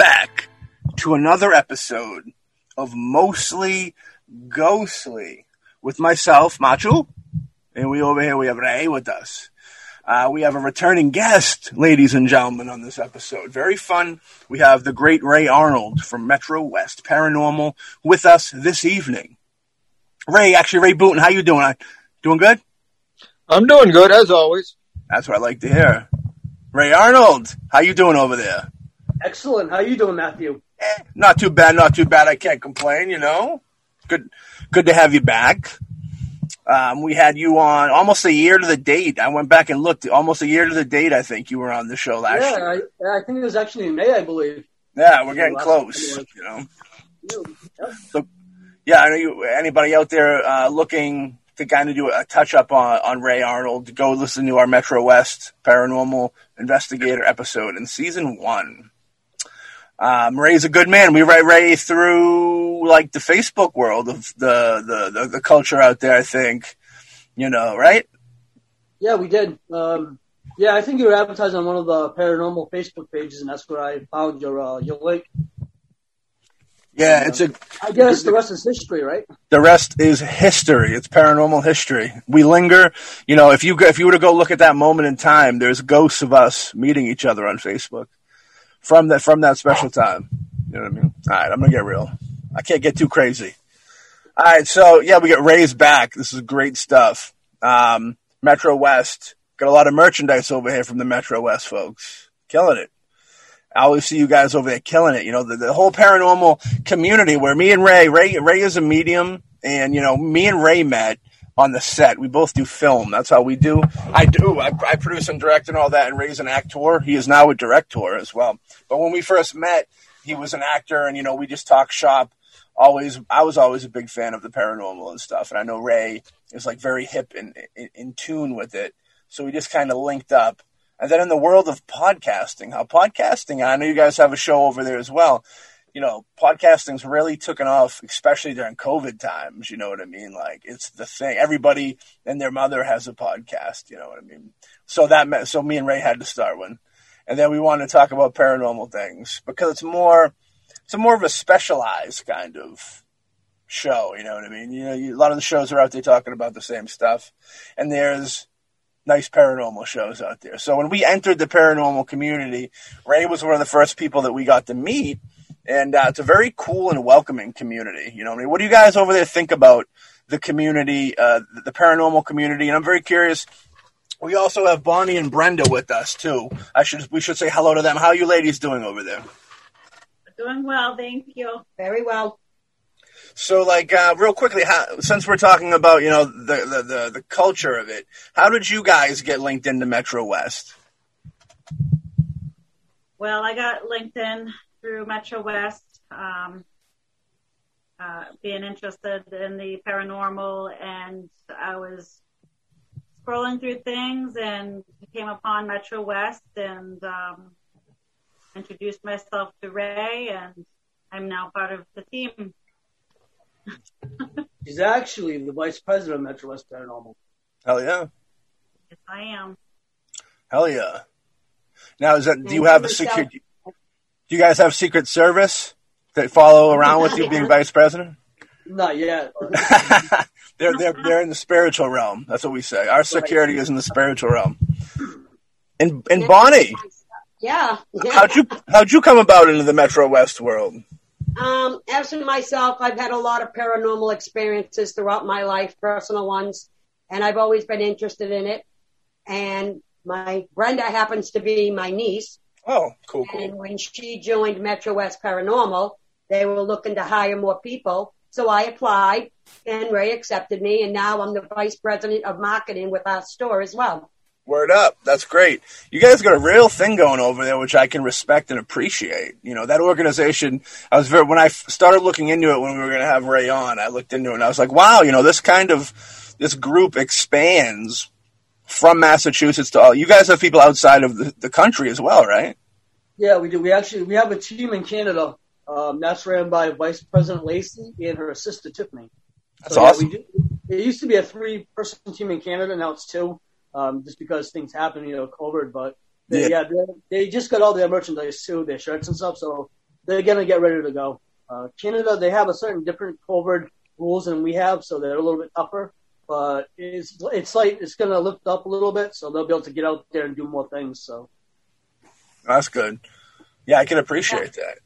Back to another episode of Mostly Ghostly with myself, Matthew, and we over here we have Ray with us. Uh, we have a returning guest, ladies and gentlemen, on this episode. Very fun. We have the great Ray Arnold from Metro West Paranormal with us this evening. Ray, actually, Ray Booten, how you doing? Doing good? I'm doing good as always. That's what I like to hear. Ray Arnold, how you doing over there? Excellent. How you doing, Matthew? Eh, not too bad, not too bad. I can't complain, you know. Good, good to have you back. Um, we had you on almost a year to the date. I went back and looked. Almost a year to the date, I think you were on the show last yeah, year. Yeah, I, I think it was actually in May, I believe. Yeah, we're getting close. You know. Yeah. So, yeah, I know you. Anybody out there uh, looking to kind of do a touch up on, on Ray Arnold? Go listen to our Metro West Paranormal Investigator episode in season one. Um, Ray's a good man. We write Ray through like the Facebook world of the, the, the, the culture out there, I think. You know, right? Yeah, we did. Um, yeah, I think you were advertising on one of the paranormal Facebook pages, and that's where I found your uh, your link. Yeah, it's a I guess the rest is history, right? the rest is history. It's paranormal history. We linger. You know, if you go, if you were to go look at that moment in time, there's ghosts of us meeting each other on Facebook from that from that special time. You know what I mean? All right, I'm gonna get real. I can't get too crazy. All right, so yeah, we get Ray's back. This is great stuff. Um, Metro West got a lot of merchandise over here from the Metro West folks, killing it. I always see you guys over there killing it. You know, the, the whole paranormal community where me and Ray, Ray, Ray is a medium, and you know, me and Ray met on the set. We both do film. That's how we do. I do. I, I produce and direct and all that. And Ray's an actor. He is now a director as well. But when we first met, he was an actor, and you know, we just talk shop. Always, I was always a big fan of the paranormal and stuff. And I know Ray is like very hip and in, in tune with it. So we just kind of linked up. And then in the world of podcasting, how podcasting, I know you guys have a show over there as well. You know, podcasting's really taken off, especially during COVID times. You know what I mean? Like it's the thing. Everybody and their mother has a podcast. You know what I mean? So that meant, so me and Ray had to start one, and then we wanted to talk about paranormal things because it's more, it's more of a specialized kind of show. You know what I mean? You know, you, a lot of the shows are out there talking about the same stuff, and there's nice paranormal shows out there. So when we entered the paranormal community, Ray was one of the first people that we got to meet, and uh, it's a very cool and welcoming community. You know, I mean, what do you guys over there think about the community, uh, the paranormal community? And I'm very curious. We also have Bonnie and Brenda with us too. I should we should say hello to them. How are you ladies doing over there? Doing well, thank you. Very well. So, like, uh, real quickly, how, since we're talking about you know the, the the the culture of it, how did you guys get linked into Metro West? Well, I got LinkedIn through Metro West, um, uh, being interested in the paranormal, and I was scrolling through things and came upon Metro West and um, introduced myself to Ray, and I'm now part of the team. She's actually the vice president of Metro West Paranormal. Hell yeah, Yes, I am. hell yeah. Now, is that do you have a yourself. Do you guys have Secret Service that follow around with you being vice president? Not yet. they're they're they're in the spiritual realm. That's what we say. Our security is in the spiritual realm. And and Bonnie, Yeah. how'd you how'd you come about into the Metro West world? Um, as for myself, I've had a lot of paranormal experiences throughout my life, personal ones, and I've always been interested in it. And my Brenda happens to be my niece, Oh, cool, cool. and when she joined Metro West Paranormal, they were looking to hire more people. So I applied, and Ray accepted me, and now I'm the vice president of marketing with our store as well. Word up. That's great. You guys got a real thing going over there, which I can respect and appreciate. You know, that organization, I was very, when I started looking into it when we were going to have Ray on, I looked into it and I was like, wow, you know, this kind of, this group expands from Massachusetts to all. You guys have people outside of the, the country as well, right? Yeah, we do. We actually we have a team in Canada. Um, that's ran by Vice President Lacey and her sister Tiffany. That's yeah, awesome. we do, it used to be a three-person team in Canada. Now it's two, um, just because things happen, you know, COVID. But They, Yeah. yeah, they, they just got all their merchandise too, their shirts and stuff, so they're gonna get ready to go. Uh, Canada, they have a certain different COVID rules than we have, so they're a little bit tougher. But it's it's like it's gonna lift up a little bit, so they'll be able to get out there and do more things. So That's good. Yeah, I can appreciate that.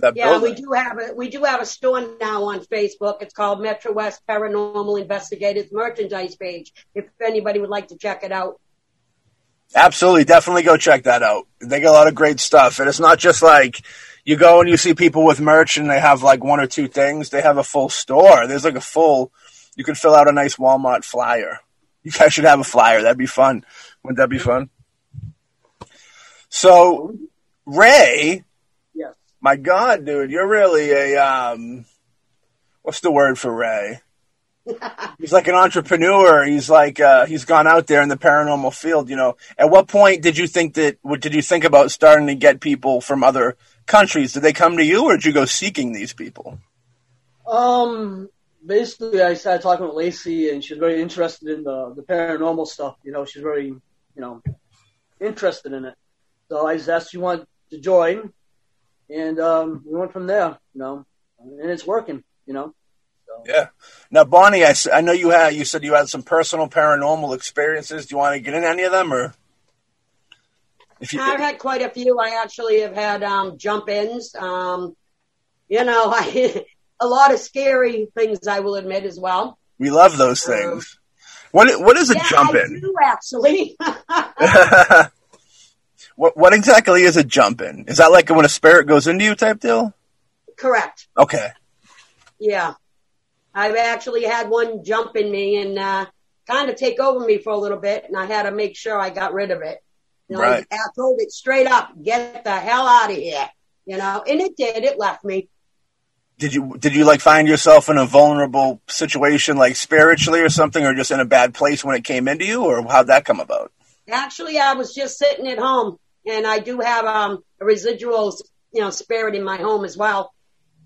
That Yeah, we do have a we do have a store now on Facebook. It's called Metro West Paranormal Investigators merchandise page. If anybody would like to check it out. Absolutely, definitely go check that out. They got a lot of great stuff, and it's not just like you go and you see people with merch and they have like one or two things. They have a full store. There's like a full. You can fill out a nice Walmart flyer. You guys should have a flyer. That'd be fun. Wouldn't that be fun? So, Ray, yes, my God, dude, you're really a um, what's the word for Ray? He's like an entrepreneur. He's like uh, he's gone out there in the paranormal field. You know, at what point did you think that? What did you think about starting to get people from other countries? Did they come to you, or did you go seeking these people? Um, basically, I started talking with Lacey, and she's very interested in the the paranormal stuff. You know, she's very, you know, interested in it. So I just asked you want to join, and um, we went from there. You know, and it's working. You know. So, Yeah. Now, Bonnie, I, I know you had you said you had some personal paranormal experiences. Do you want to get in any of them, or if you? I've had quite a few. I actually have had um, jump ins. Um, you know, I, a lot of scary things. I will admit as well. We love those things. What what is a yeah, jump I in? do actually. what what exactly is a jump in? Is that like when a spirit goes into you type deal? Correct. Okay. Yeah. I've actually had one jump in me and uh, kind of take over me for a little bit, and I had to make sure I got rid of it. You know, Right. I, I told it straight up, get the hell out of here. You know, and it did. It left me. Did you did you like find yourself in a vulnerable situation, like spiritually or something, or just in a bad place when it came into you, or how'd that come about? Actually, I was just sitting at home, and I do have um, a residual, you know, spirit in my home as well,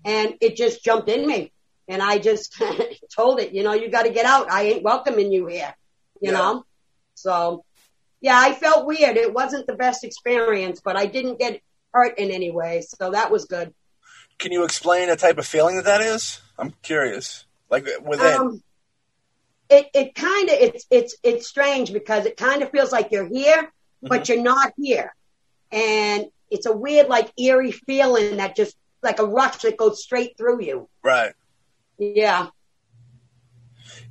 and it just jumped in me, and I just told it, you know, you got to get out. I ain't welcoming you here, you Yeah. know. So, yeah, I felt weird. It wasn't the best experience, but I didn't get hurt in any way, so that was good. Can you explain the type of feeling that that is? I'm curious. Like within. Um, it it kind of it's it's it's strange because it kind of feels like you're here, but you're not here, and it's a weird like eerie feeling that just like a rush that goes straight through you. right. Yeah.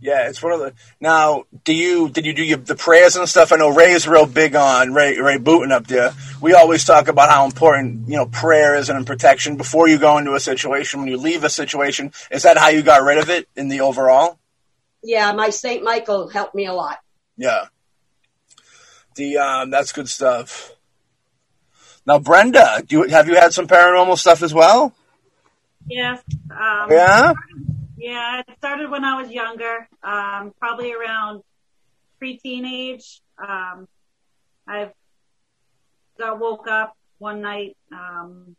Yeah, it's one of the. Now, do you did you do your, the prayers and stuff? I know Ray is real big on Ray Ray Booten up there. We always talk about how important you know prayer is and protection before you go into a situation. When you leave a situation, is that how you got rid of it in the overall? Yeah, my Saint Michael helped me a lot. Yeah. The um, that's good stuff. Now, Brenda, do you, have you had some paranormal stuff as well? Yeah. Um, Yeah. Yeah, it started when I was younger, um, probably around preteen age. Um, I've got woke up one night um,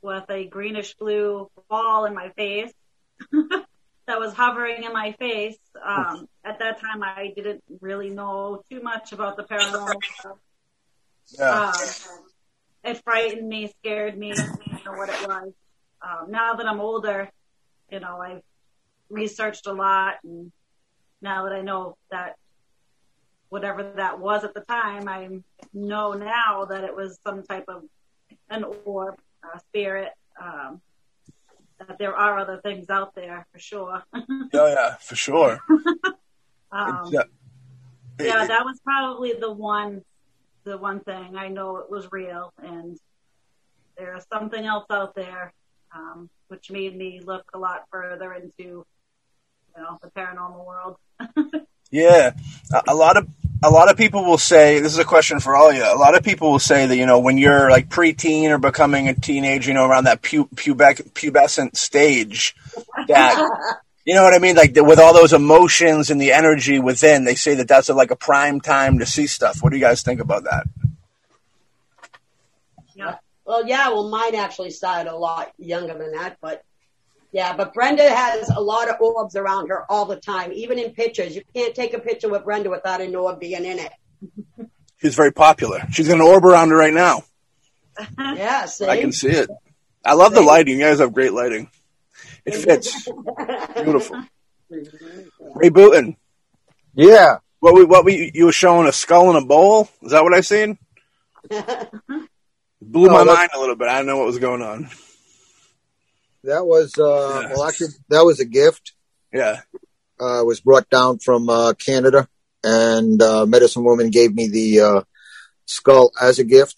with a greenish blue ball in my face that was hovering in my face. Um, at that time, I didn't really know too much about the paranormal stuff. Yeah. Um, it frightened me, scared me, you know what it was. Um, now that I'm older, you know, I've researched a lot, and now that I know that whatever that was at the time, I know now that it was some type of an orb, a spirit. Um, that there are other things out there for sure. Oh yeah, for sure. um, yeah. yeah, that was probably the one, the one thing I know it was real, and there's something else out there, um, which made me look a lot further into, know, the paranormal world. Yeah, a, a lot of a lot of people will say this is a question for all of you. A lot of people will say that you know when you're like preteen or becoming a teenager, you know, around that pu- pubec- pubescent stage, that you know what I mean, like the, with all those emotions and the energy within, they say that that's a, like a prime time to see stuff. What do you guys think about that? Yeah. Well, yeah, well, mine actually started a lot younger than that, but yeah, but Brenda has a lot of orbs around her all the time, even in pictures. You can't take a picture with Brenda without an orb being in it. She's very popular. She's got an orb around her right now. Yeah, see? I can see it. I love the lighting. You guys have great lighting. It fits. Beautiful. Ray Booten. Yeah. What we what we you were showing a skull in a bowl? Is that what I seen? Blew Oh, my mind a little bit. I didn't know what was going on. That was, uh, Yeah. well, actually, that was a gift. Yeah. Uh, was brought down from, uh, Canada and, uh, medicine woman gave me the, uh, skull as a gift.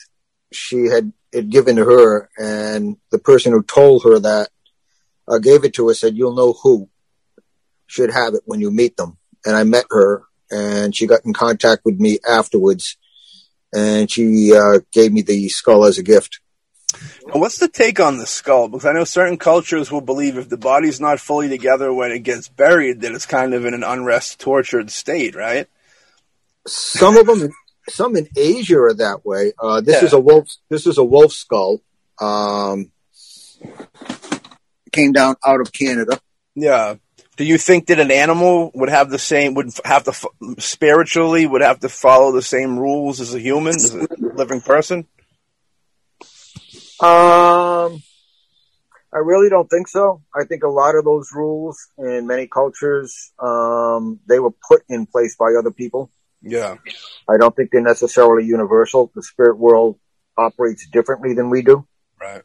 She had it given to her and the person who told her that, uh, gave it to her said, you'll know who should have it when you meet them. And I met her and she got in contact with me afterwards and she, uh, gave me the skull as a gift. Now, What's the take on the skull? Because I know certain cultures will believe if the body's not fully together when it gets buried, that it's kind of in an unrest, tortured state, right? some of them some in asia are that way uh this Yeah. is a wolf this is a wolf skull um came down out of canada Yeah. Do you think that an animal would have the same, would have to, spiritually, would have to follow the same rules as a human, as a living person? Um i really don't think so i think a lot of those rules in many cultures um they were put in place by other people Yeah. i don't think they're necessarily universal the spirit world operates differently than we do Right.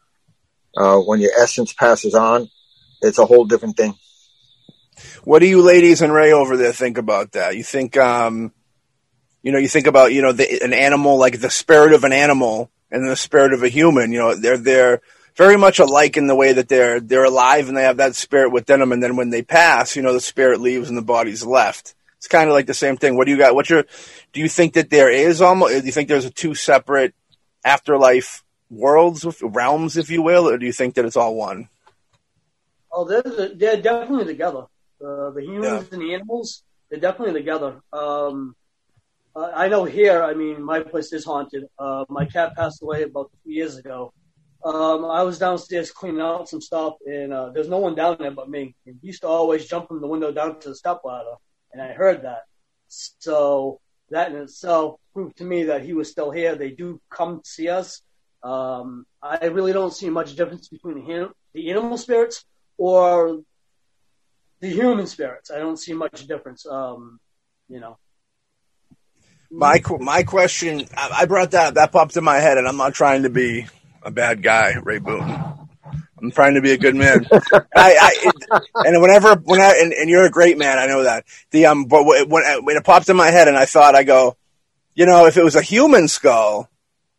uh when your essence passes on it's a whole different thing What do you ladies and Ray over there think about that? You think, um, you know, you think about, you know, the, an animal, like the spirit of an animal and the spirit of a human, you know, they're, they're very much alike in the way that they're, they're alive and they have that spirit within them. And then when they pass, you know, the spirit leaves and the body's left. It's kind of like the same thing. What do you got? What's your, do you think that there is almost, do you think there's a two separate afterlife worlds, realms, if you will, or do you think that it's all one? Oh, they're they're definitely together. Uh, the humans and the animals, they're definitely together. Um, uh, I know here. I mean, my place is haunted. Uh, my cat passed away about two years ago. Um, I was downstairs cleaning out some stuff, and uh, there's no one down there but me. And he used to always jump from the window down to the step ladder, and I heard that. So that in itself proved to me that he was still here. They do come see us. Um, I really don't see much difference between the, the animal spirits or the human spirits. I don't see much difference. Um, you know. My my question, I brought that that popped in my head, and I'm not trying to be a bad guy, Ray Boone. I'm trying to be a good man. I, I it, and whenever when I and, and you're a great man, I know that. The um, but when when it popped in my head, and I thought, I go, you know, if it was a human skull,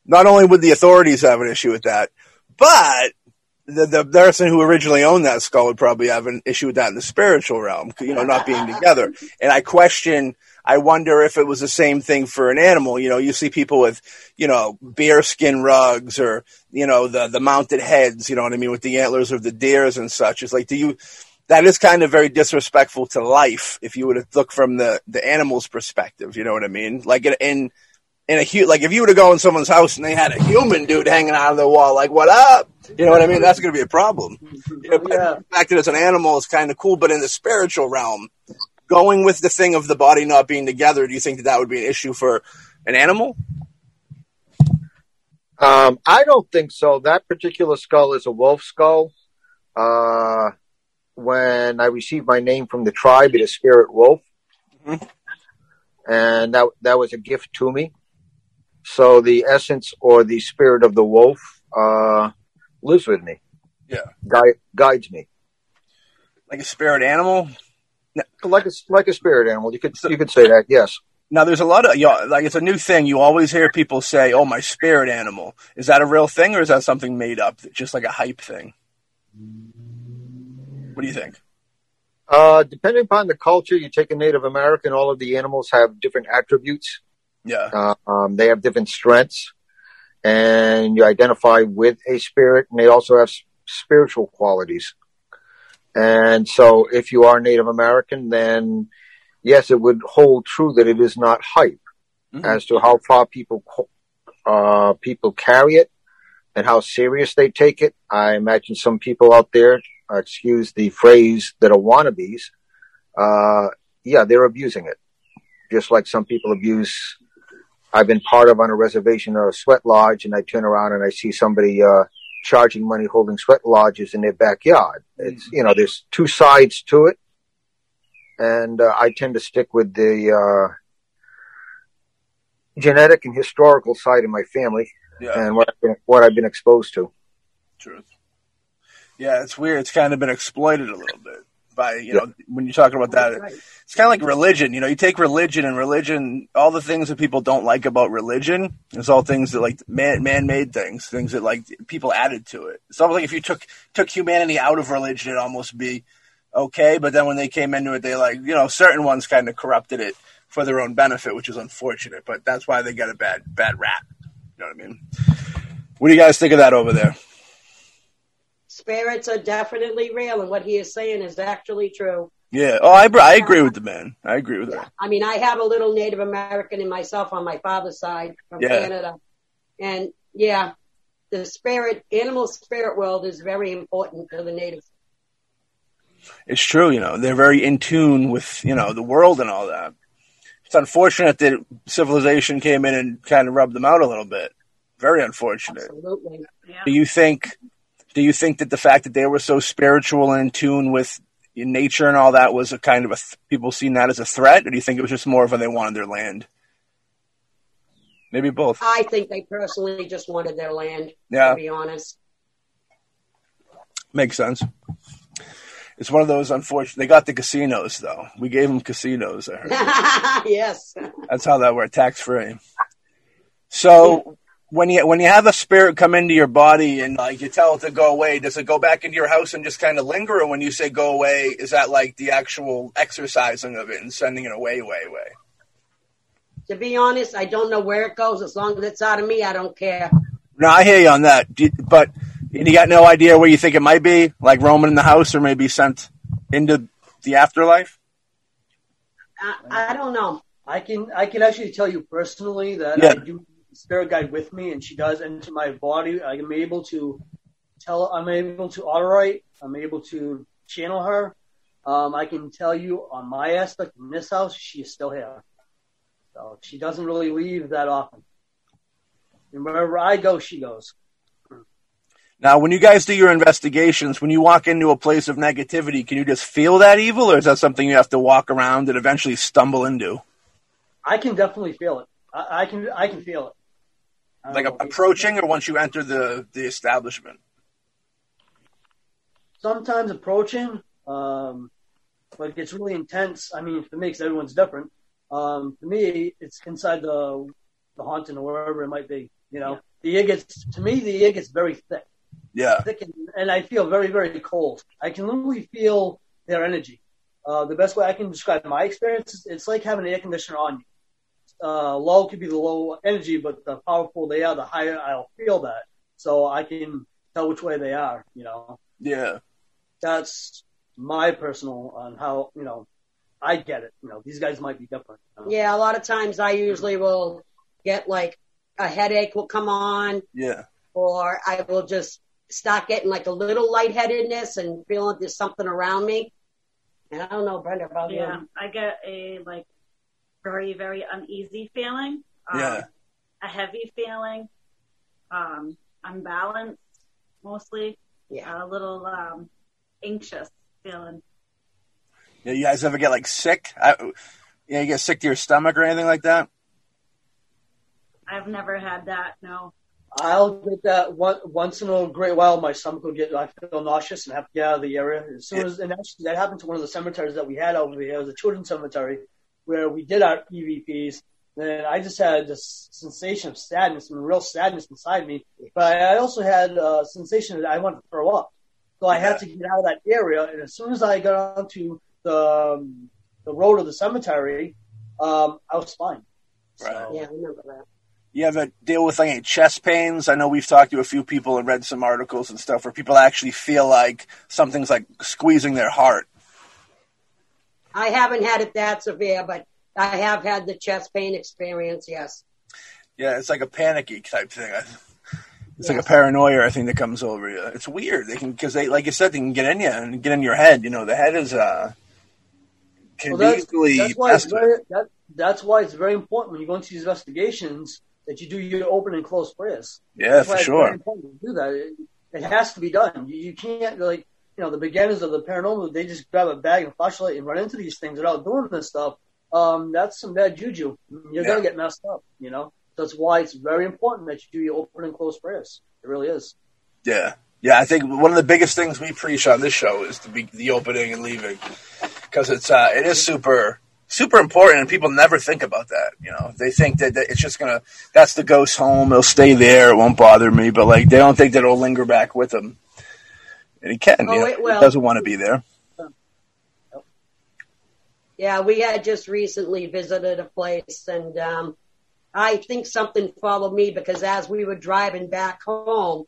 not only would the authorities have an issue with that, but the the person who originally owned that skull would probably have an issue with that in the spiritual realm, you know, not being together. And I question. I wonder if it was the same thing for an animal. You know, you see people with, you know, bear skin rugs or, you know, the, the mounted heads, you know what I mean, with the antlers of the deers and such. It's like, do you, that is kind of very disrespectful to life if you were to look from the, the animal's perspective. You know what I mean? Like in, in, in a hu- like if you were to go in someone's house and they had a human dude hanging out of the wall, like, what up? You know what I mean? That's going to be a problem. You know, Yeah. The fact that it's an animal is kind of cool, but in the spiritual realm, going with the thing of the body not being together, do you think that that would be an issue for an animal? Um, I don't think so. That particular skull is a wolf skull. Uh, when I received my name from the tribe, it is Spirit Wolf, Mhm. and that that was a gift to me. So the essence or the spirit of the wolf uh, lives with me. Yeah. Gui- guides me Like a spirit animal? Like a like a spirit animal. You could you could say that. Yes. Now, there's a lot of, you know, like, it's a new thing. You always hear people say, oh, my spirit animal. Is that a real thing or is that something made up? Just like a hype thing? What do you think? Uh, depending upon the culture, you take a Native American, all of the animals have different attributes. Yeah. Uh, um, they have different strengths, and you identify with a spirit, and they also have s- spiritual qualities. And so, if you are Native American, then yes, it would hold true that it is not hype Mhm. as to how far people uh, people carry it and how serious they take it. I imagine some people out there, uh, excuse the phrase, that are wannabes. Uh, yeah, they're abusing it, just like some people abuse I've been part of on a reservation or a sweat lodge, and I turn around and I see somebody uh, charging money holding sweat lodges in their backyard. It's you know, there's two sides to it, and uh, I tend to stick with the uh, genetic and historical side of my family Yeah, and what I've been, what I've been exposed to. truth. Yeah, it's weird. It's kind of been exploited a little bit by you know when you're talking about that. Right. It's kind of like religion. You know, you take religion and religion, all the things that people don't like about religion, it's all things that like man man made things, things that like people added to it. It's almost like if you took took humanity out of religion, it'd almost be okay. But then when they came into it, they like you know certain ones kind of corrupted it for their own benefit, which is unfortunate. But that's why they got a bad bad rap. You know what I mean? What do you guys think of that over there? Spirits are definitely real, and what he is saying is actually true. Yeah. Oh, I I agree with the man. I agree with that. I mean, I have a little Native American in myself on my father's side from Yeah. Canada. And yeah, the spirit, animal spirit world is very important to the natives. It's true, you know, they're very in tune with, you know, the world and all that. It's unfortunate that civilization came in and kind of rubbed them out a little bit. Very unfortunate. Absolutely. Yeah. Do you think do you think that the fact that they were so spiritual and in tune with nature and all that was a kind of a th- people seen that as a threat or do you think it was just more of a they wanted their land? Maybe both. I think they personally just wanted their land, Yeah. to be honest. Makes sense. It's one of those unfortunate. They got the casinos though. We gave them casinos. I heard. yes. That's how that works, tax free. So when you when you have a spirit come into your body and like you tell it to go away, does it go back into your house and just kind of linger? Or when you say go away, is that like the actual exercising of it and sending it away, away, away? To be honest, I don't know where it goes. As long as it's out of me, I don't care. No, I hear you on that. Do you- but you got no idea where you think it might be, like roaming in the house or maybe sent into the afterlife. I, I don't know. I can I can actually tell you personally that Yeah. I do spirit guide with me, and she does enter my body. I am able to tell. I'm able to autorite. I'm able to channel her. Um, I can tell you on my aspect in this house, she is still here. So she doesn't really leave that often. And wherever I go, she goes. Now, when you guys do your investigations, when you walk into a place of negativity, can you just feel that evil, or is that something you have to walk around and eventually stumble into? I can definitely feel it. I, I can I can feel it. I don't Like know. approaching, or once you enter the the establishment? sometimes approaching, um, but it gets really intense. I mean, for me, 'cause everyone's different. Um, for me, it's inside the the haunting or wherever it might be. You know, the air gets to me. The air gets very thick, Yeah, thick, and, and I feel very, very cold. I can literally feel their energy. Uh, the best way I can describe my experience is it's like having an air conditioner on you. Uh, low could be the low energy, but the powerful they are, the higher I'll feel that. So I can tell which way they are. You know yeah, that's my personal on how you know I get it. You know, these guys might be different. you know. Yeah, a lot of times I usually will get like a headache will come on, yeah. or I will just start getting like a little lightheadedness and feeling there's something around me. And I don't know, Brenda, about Yeah, you. I get a like very very uneasy feeling. Um, Yeah. A heavy feeling. Um, unbalanced mostly. Yeah. A little um, anxious feeling. Yeah, you guys ever get like sick? I, yeah, you get sick to your stomach or anything like that? I've never had that. No. I'll get that one, once in a great while. My stomach will get I feel nauseous and have to get out of the area as soon as. And actually, that happened to one of the cemeteries that we had over here. It was a children's cemetery where we did our EVPs. And I just had this sensation of sadness and real sadness inside me. But I also had a sensation that I wanted to throw up. So I had to get out of that area. And as soon as I got onto the um, the road of the cemetery, um, I was fine. So, Yeah, I remember that. You ever deal with like any chest pains? I know we've talked to a few people and read some articles and stuff where people actually feel like something's like squeezing their heart. I haven't had it that severe, but I have had the chest pain experience. Yes. Yeah, it's like a panicky type thing. I- It's like a paranoia, I think, that comes over you. It's weird. They can because they, like you said, they can get in you and get in your head. You know, the head is uh can Well, be easily that's why it's very, that, that's why it's very important when you go into these investigations that you do your open and close prayers. Yeah, That's for why it's sure. very important to do that. It, it has to be done. You, you can't like you know the beginners of the paranormal. They just grab a bag and flashlight and run into these things without doing this stuff. Um, that's some bad juju. You're Yeah. gonna get messed up. You know. That's why it's very important that you do your open and close prayers. It really is. Yeah. Yeah, I think one of the biggest things we preach on this show is the be- the opening and leaving because it's uh, it is super super important and people never think about that. You know, they think that, that it's just gonna that's the ghost home. It'll stay there. It won't bother me. But like they don't think that it'll linger back with them. And he can. Oh, you know, it will. He doesn't want to be there. Yeah, we had just recently visited a place and um I think something followed me because as we were driving back home,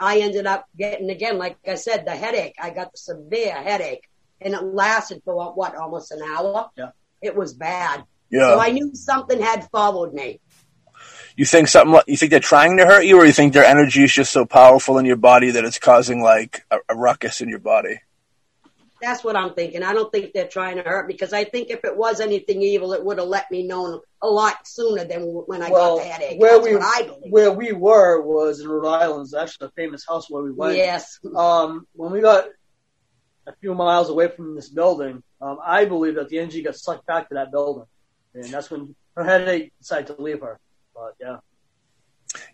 I ended up getting again, like I said, the headache. I got the severe headache and it lasted for what, what almost an hour. Yeah. It was bad. Yeah. So I knew something had followed me. You think something? You think they're trying to hurt you, or you think their energy is just so powerful in your body that it's causing like a, a ruckus in your body? That's what I'm thinking. I don't think they're trying to hurt because I think if it was anything evil, it would have let me know a lot sooner than when I well, got the headache. where That's we what I believe. where we were was in Rhode Island. It's actually a famous house where we went. yes. Um, when we got a few miles away from this building, um, I believe that the energy got sucked back to that building, and that's when her headache decided to leave her. But yeah,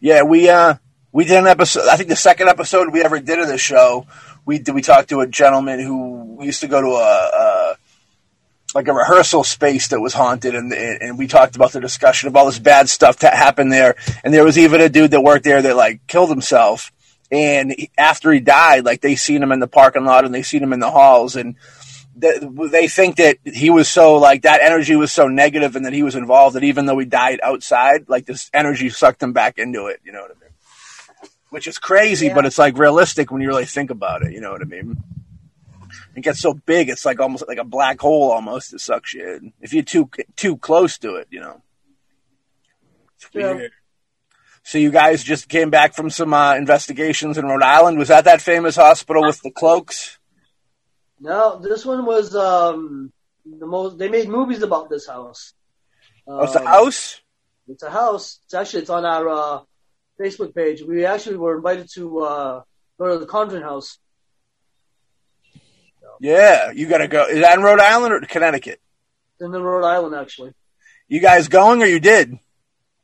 Yeah, we uh we did an episode. I think the second episode we ever did of the show, we did, we talked to a gentleman who used to go to a, a like a rehearsal space that was haunted, and and we talked about the discussion of all this bad stuff that happened there. And there was even a dude that worked there that like killed himself. And after he died, like they seen him in the parking lot and they seen him in the halls, and th- they think that he was so like that energy was so negative and that he was involved that even though he died outside, like this energy sucked him back into it. You know what I mean? Which is crazy, Yeah. but it's like realistic when you really think about it. You know what I mean? It gets so big, it's like almost like a black hole. Almost it sucks you in if you're too too close to it. You know. Yeah. So you guys just came back from some uh, investigations in Rhode Island. Was that that famous hospital with the cloaks? No, this one was um, the most. They made movies about this house. Oh, it's the Um, house. It's a house. It's actually it's on our uh, Facebook page. We actually were invited to uh, go to the Conjuring House. Yeah, you got to go. Is that in Rhode Island or Connecticut? In Rhode Island, actually. You guys going or you did?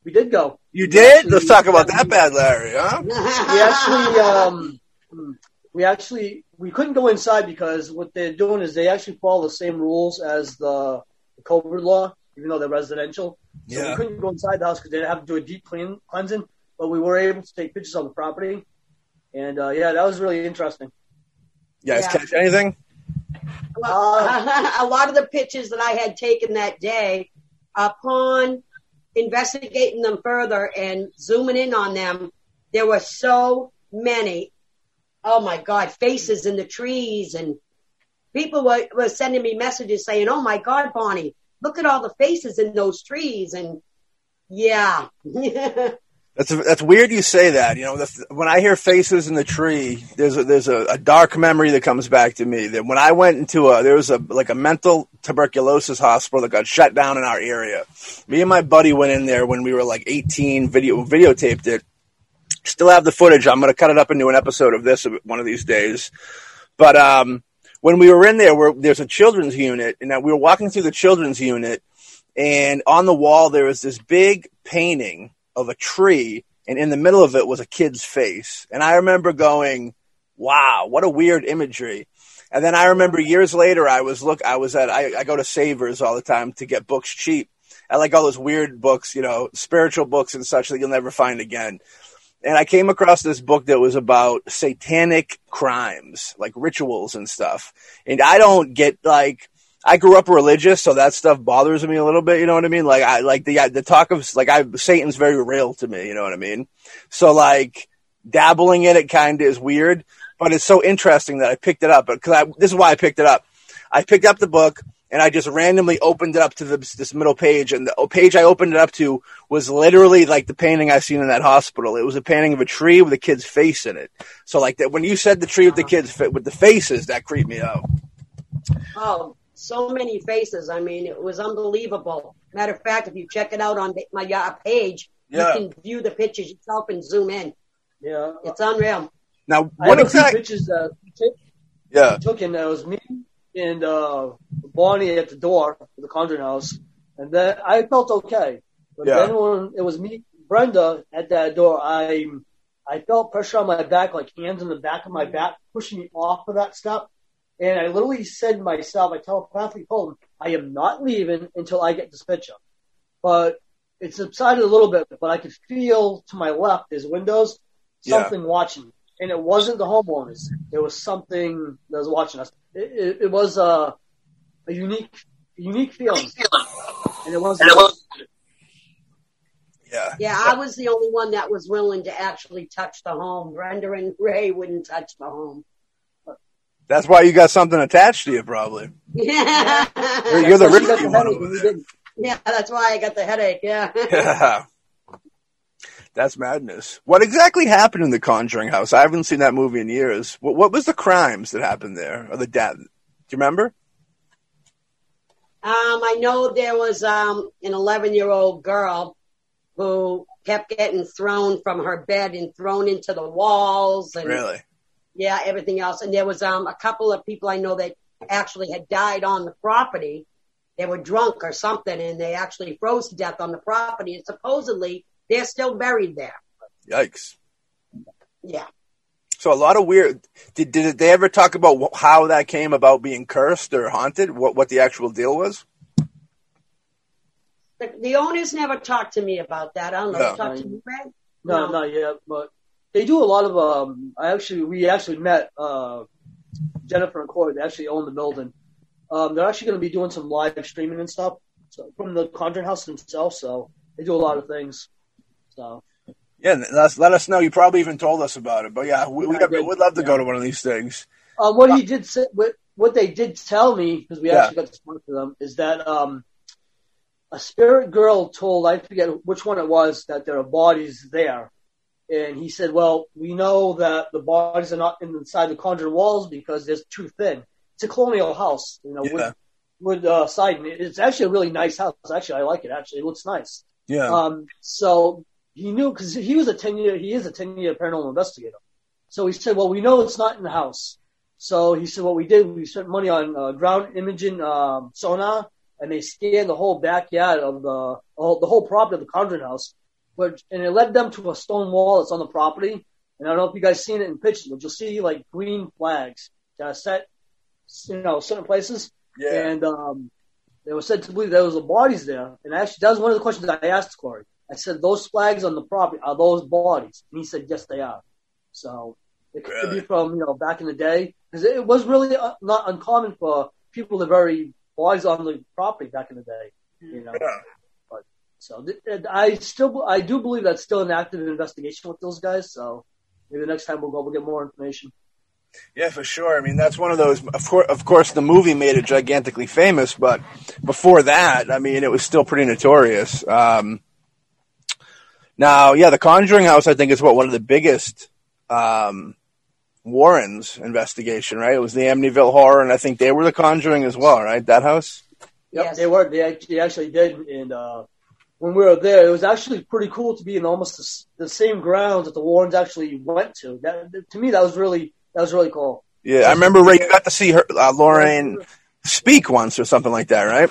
We did go. You did? Let's talk about that bad Larry, huh? we actually um we actually we couldn't go inside because what they're doing is they actually follow the same rules as the, the COVID law, even though they're residential. So Yeah. we couldn't go inside the house because they'd have to do a deep clean cleansing. But we were able to take pictures of the property, and uh, yeah, that was really interesting. You guys Yeah. catch anything? Well, a lot of the pictures that I had taken that day, upon investigating them further and zooming in on them, there were so many, oh my God, faces in the trees and people were, were sending me messages saying, oh my God, Bonnie, look at all the faces in those trees. And yeah. That's that's weird. You say that. You know, the, when I hear faces in the tree, there's a, there's a, a dark memory that comes back to me. That when I went into a there was a like a mental tuberculosis hospital that got shut down in our area. Me and my buddy went in there when we were like 18. Video videotaped it. Still have the footage. I'm going to cut it up into an episode of this one of these days. But um, when we were in there, we're, there's a children's unit, and we were walking through the children's unit, and on the wall there was this big painting of a tree, and in the middle of it was a kid's face. And I remember going, "Wow, what a weird imagery." And then I remember years later, I was look, I was at, I, I go to Savers all the time to get books cheap. I like all those weird books, you know, spiritual books and such that you'll never find again. And I came across this book that was about satanic crimes, like rituals and stuff. And I don't get like, I grew up religious, so that stuff bothers me a little bit. You know what I mean? Like I like the the talk of like I Satan's very real to me. You know what I mean? So like dabbling in it kind of is weird, but it's so interesting that I picked it up. Because this is why I picked it up. I picked up the book and I just randomly opened it up to the, this middle page, and the page I opened it up to was literally like the painting I seen in that hospital. It was a painting of a tree with a kid's face in it. So like that when you said the tree with the kids fa- with the faces, that creeped me out. Oh, so many faces. I mean, it was unbelievable. Matter of fact, if you check it out on my uh, page, Yeah. you can view the pictures yourself and zoom in. Yeah. It's unreal. Now, I what have exactly? pictures that Yeah. took and it was me and uh, Bonnie at the door of the Conjuring House, and then I felt okay. But Yeah. then when it was me, Brenda at that door, I I felt pressure on my back, like hands on the back of my back, pushing me off of that step. And I literally said to myself, I telepathically told him, I am not leaving until I get this picture. But it subsided a little bit, but I could feel to my left, there's windows, Yeah. something watching. me. And it wasn't the homeowners. It was something that was watching us. It, it, it was a, a unique, unique feeling. And it wasn't. Yeah. Yeah, I was the only one that was willing to actually touch the home. Brenda and Ray wouldn't touch the home. That's why you got something attached to you, probably. Yeah, You're the She got risky the one headache over there. yeah, that's why I got the headache. Yeah. Yeah. That's madness. What exactly happened in the Conjuring house? I haven't seen that movie in years. What, what was the crimes that happened there, or the death? Do you remember? Um, I know there was um, an 11 year old girl who kept getting thrown from her bed and thrown into the walls and Really? yeah, everything else. And there was um, a couple of people I know that actually had died on the property. They were drunk or something and they actually froze to death on the property. And supposedly they're still buried there. Yikes. Yeah. So a lot of weird. Did did they ever talk about how that came about being cursed or haunted? What what the actual deal was? The, the owners never talked to me about that. I don't know. No. They to you, Brad? No, No. not yet. But they do a lot of. Um, I actually, we actually met uh, Jennifer and Corey. They actually own the building. Um, they're actually going to be doing some live streaming and stuff so, from the Conjuring House themselves. So they do a lot of things. So Yeah, let us, let us know. You probably even told us about it, but yeah, we, we would love to go to one of these things. um, what he did, say, what what they did tell me because we Yeah. actually got to talk to them is that um, a spirit girl told I forget which one it was that there are bodies there. And he said, well, we know that the bodies are not inside the conjured walls because they're too thin. It's a colonial house, you know, Yeah. wood, wood uh, siding. It's actually a really nice house. Actually, I like it. Actually, it looks nice. Yeah, Um, so he knew because he was a ten year, he is a ten year paranormal investigator. So he said, well, we know it's not in the house. So he said, what we did, we spent money on uh, ground imaging um, sonar, and they scanned the whole backyard of the whole, the whole property of the Conjuring House, but and it led them to a stone wall that's on the property. And I don't know if you guys seen it in pictures, but you'll see like green flags that are set, you know, certain places. yeah. And um, they were said to believe there was a bodies there. And actually, that was one of the questions I asked Corey. I said, "Those flags on the property are those bodies?" And he said, "Yes, they are." So it could Really? be from you know back in the day because it was really uh, not uncommon for people to bury bodies on the property back in the day. You know, Yeah. so and I still I do believe that's still an active investigation with those guys. So maybe the next time we'll go, we'll get more information. Yeah, for sure. I mean, that's one of those. Of course, of course, the movie made it gigantically famous, but before that, I mean, it was still pretty notorious. Um, now, yeah, the Conjuring House, I think, is what one of the biggest um, Warrens investigation, right? It was the Amityville Horror, and I think they were the Conjuring as well, right? That house. Yep, Yes. they were. They actually, they actually did. And uh, when we were there, it was actually pretty cool to be in almost the, the same grounds that the Warrens actually went to. That to me, that was really that was really cool. Yeah, I remember Ray. You got to see her, uh, Lorraine speak once or something like that, right?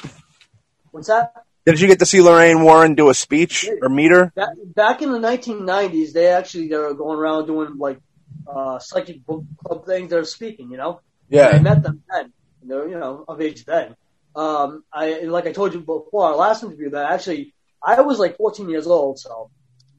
What's that? Did you get to see Lorraine Warren do a speech or meet her? Back, in the 1990s, they actually they were going around doing like uh, psychic book club things. They were speaking, you know. Yeah. I met them then. They were, you know, of age then. Um, I and like I told you before our last interview that actually I was like 14 years old, so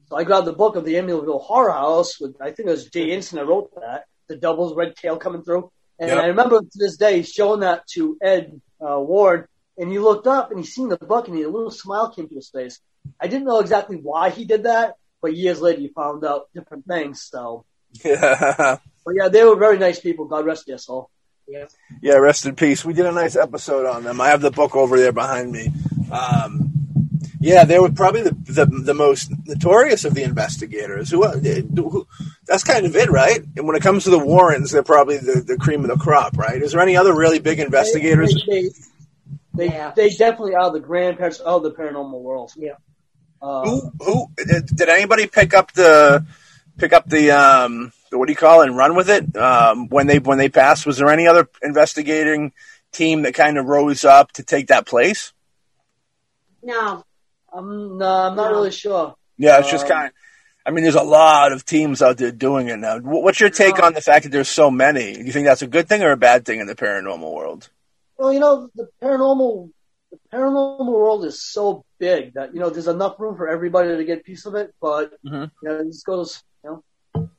so I grabbed the book of the Amityville Horror House with I think it was Jay Anson that wrote that, the Devil's Red Tail coming through, and Yep. I remember to this day showing that to Ed uh, Ward, and he looked up and he seen the book and he, a little smile came to his face. I didn't know exactly why he did that, but years later you found out different things. So, yeah. but yeah, they were very nice people. God rest their soul. Yeah. Yeah, rest in peace. We did a nice episode on them. I have the book over there behind me. Um, yeah, they were probably the, the the most notorious of the investigators. Who, who that's kind of it, right? And when it comes to the Warrens, they're probably the, the cream of the crop, right? Is there any other really big investigators? They, They Yeah. they definitely are the grandparents of the paranormal world. Yeah. Uh, Who who did, did anybody pick up the pick up the um the, what do you call it and run with it um when they when they passed? Was there any other investigating team that kind of rose up to take that place? No, I'm no, I'm not No. really sure. Yeah, it's just Um, kind of. I mean, there's a lot of teams out there doing it now. What's your take on the fact that there's so many? Do you think that's a good thing or a bad thing in the paranormal world? Well, you know, the paranormal the paranormal world is so big that you know there's enough room for everybody to get a piece of it, but Mhm. you know, it just goes, you know,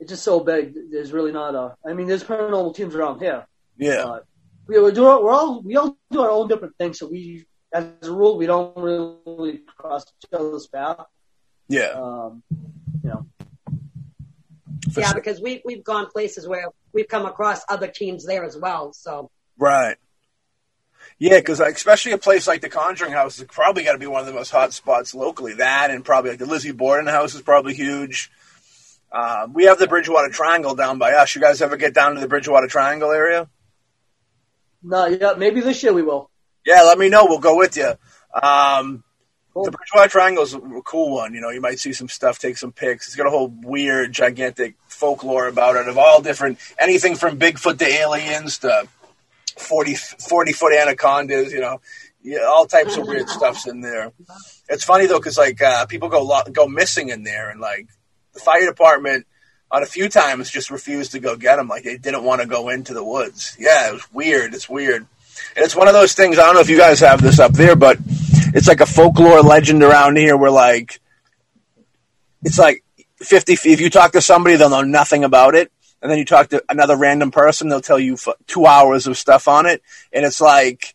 it's just so big. There's really not a. I mean, there's paranormal teams around here, Yeah, but we we do our, we're all we all do our own different things. So we, as a rule, we don't really cross each other's path. yeah. Um, you know, for yeah, sure. because we we've gone places where we've come across other teams there as well. So Right. Yeah, because especially a place like the Conjuring House is probably got to be one of the most hot spots locally. That and probably like the Lizzie Borden House is probably huge. Uh, we have the Bridgewater Triangle down by us. You guys ever get down to the Bridgewater Triangle area? no, yeah, maybe this year we will. Yeah, let me know. We'll go with you. Um, Cool. The Bridgewater Triangle is a cool one. You know, you might see some stuff, take some pics. It's got a whole weird, gigantic folklore about it of all different, anything from Bigfoot to aliens to 40, 40 foot anacondas, you know, yeah, all types of weird stuff's in there. It's funny though, because like uh, people go lo- go missing in there, and like the fire department on a few times just refused to go get them. Like they didn't want to go into the woods. Yeah, it was weird. It's weird. And it's one of those things. I don't know if you guys have this up there, but it's like a folklore legend around here where like it's like 50 if you talk to somebody they'll know nothing about it and then you talk to another random person they'll tell you f- two hours of stuff on it and it's like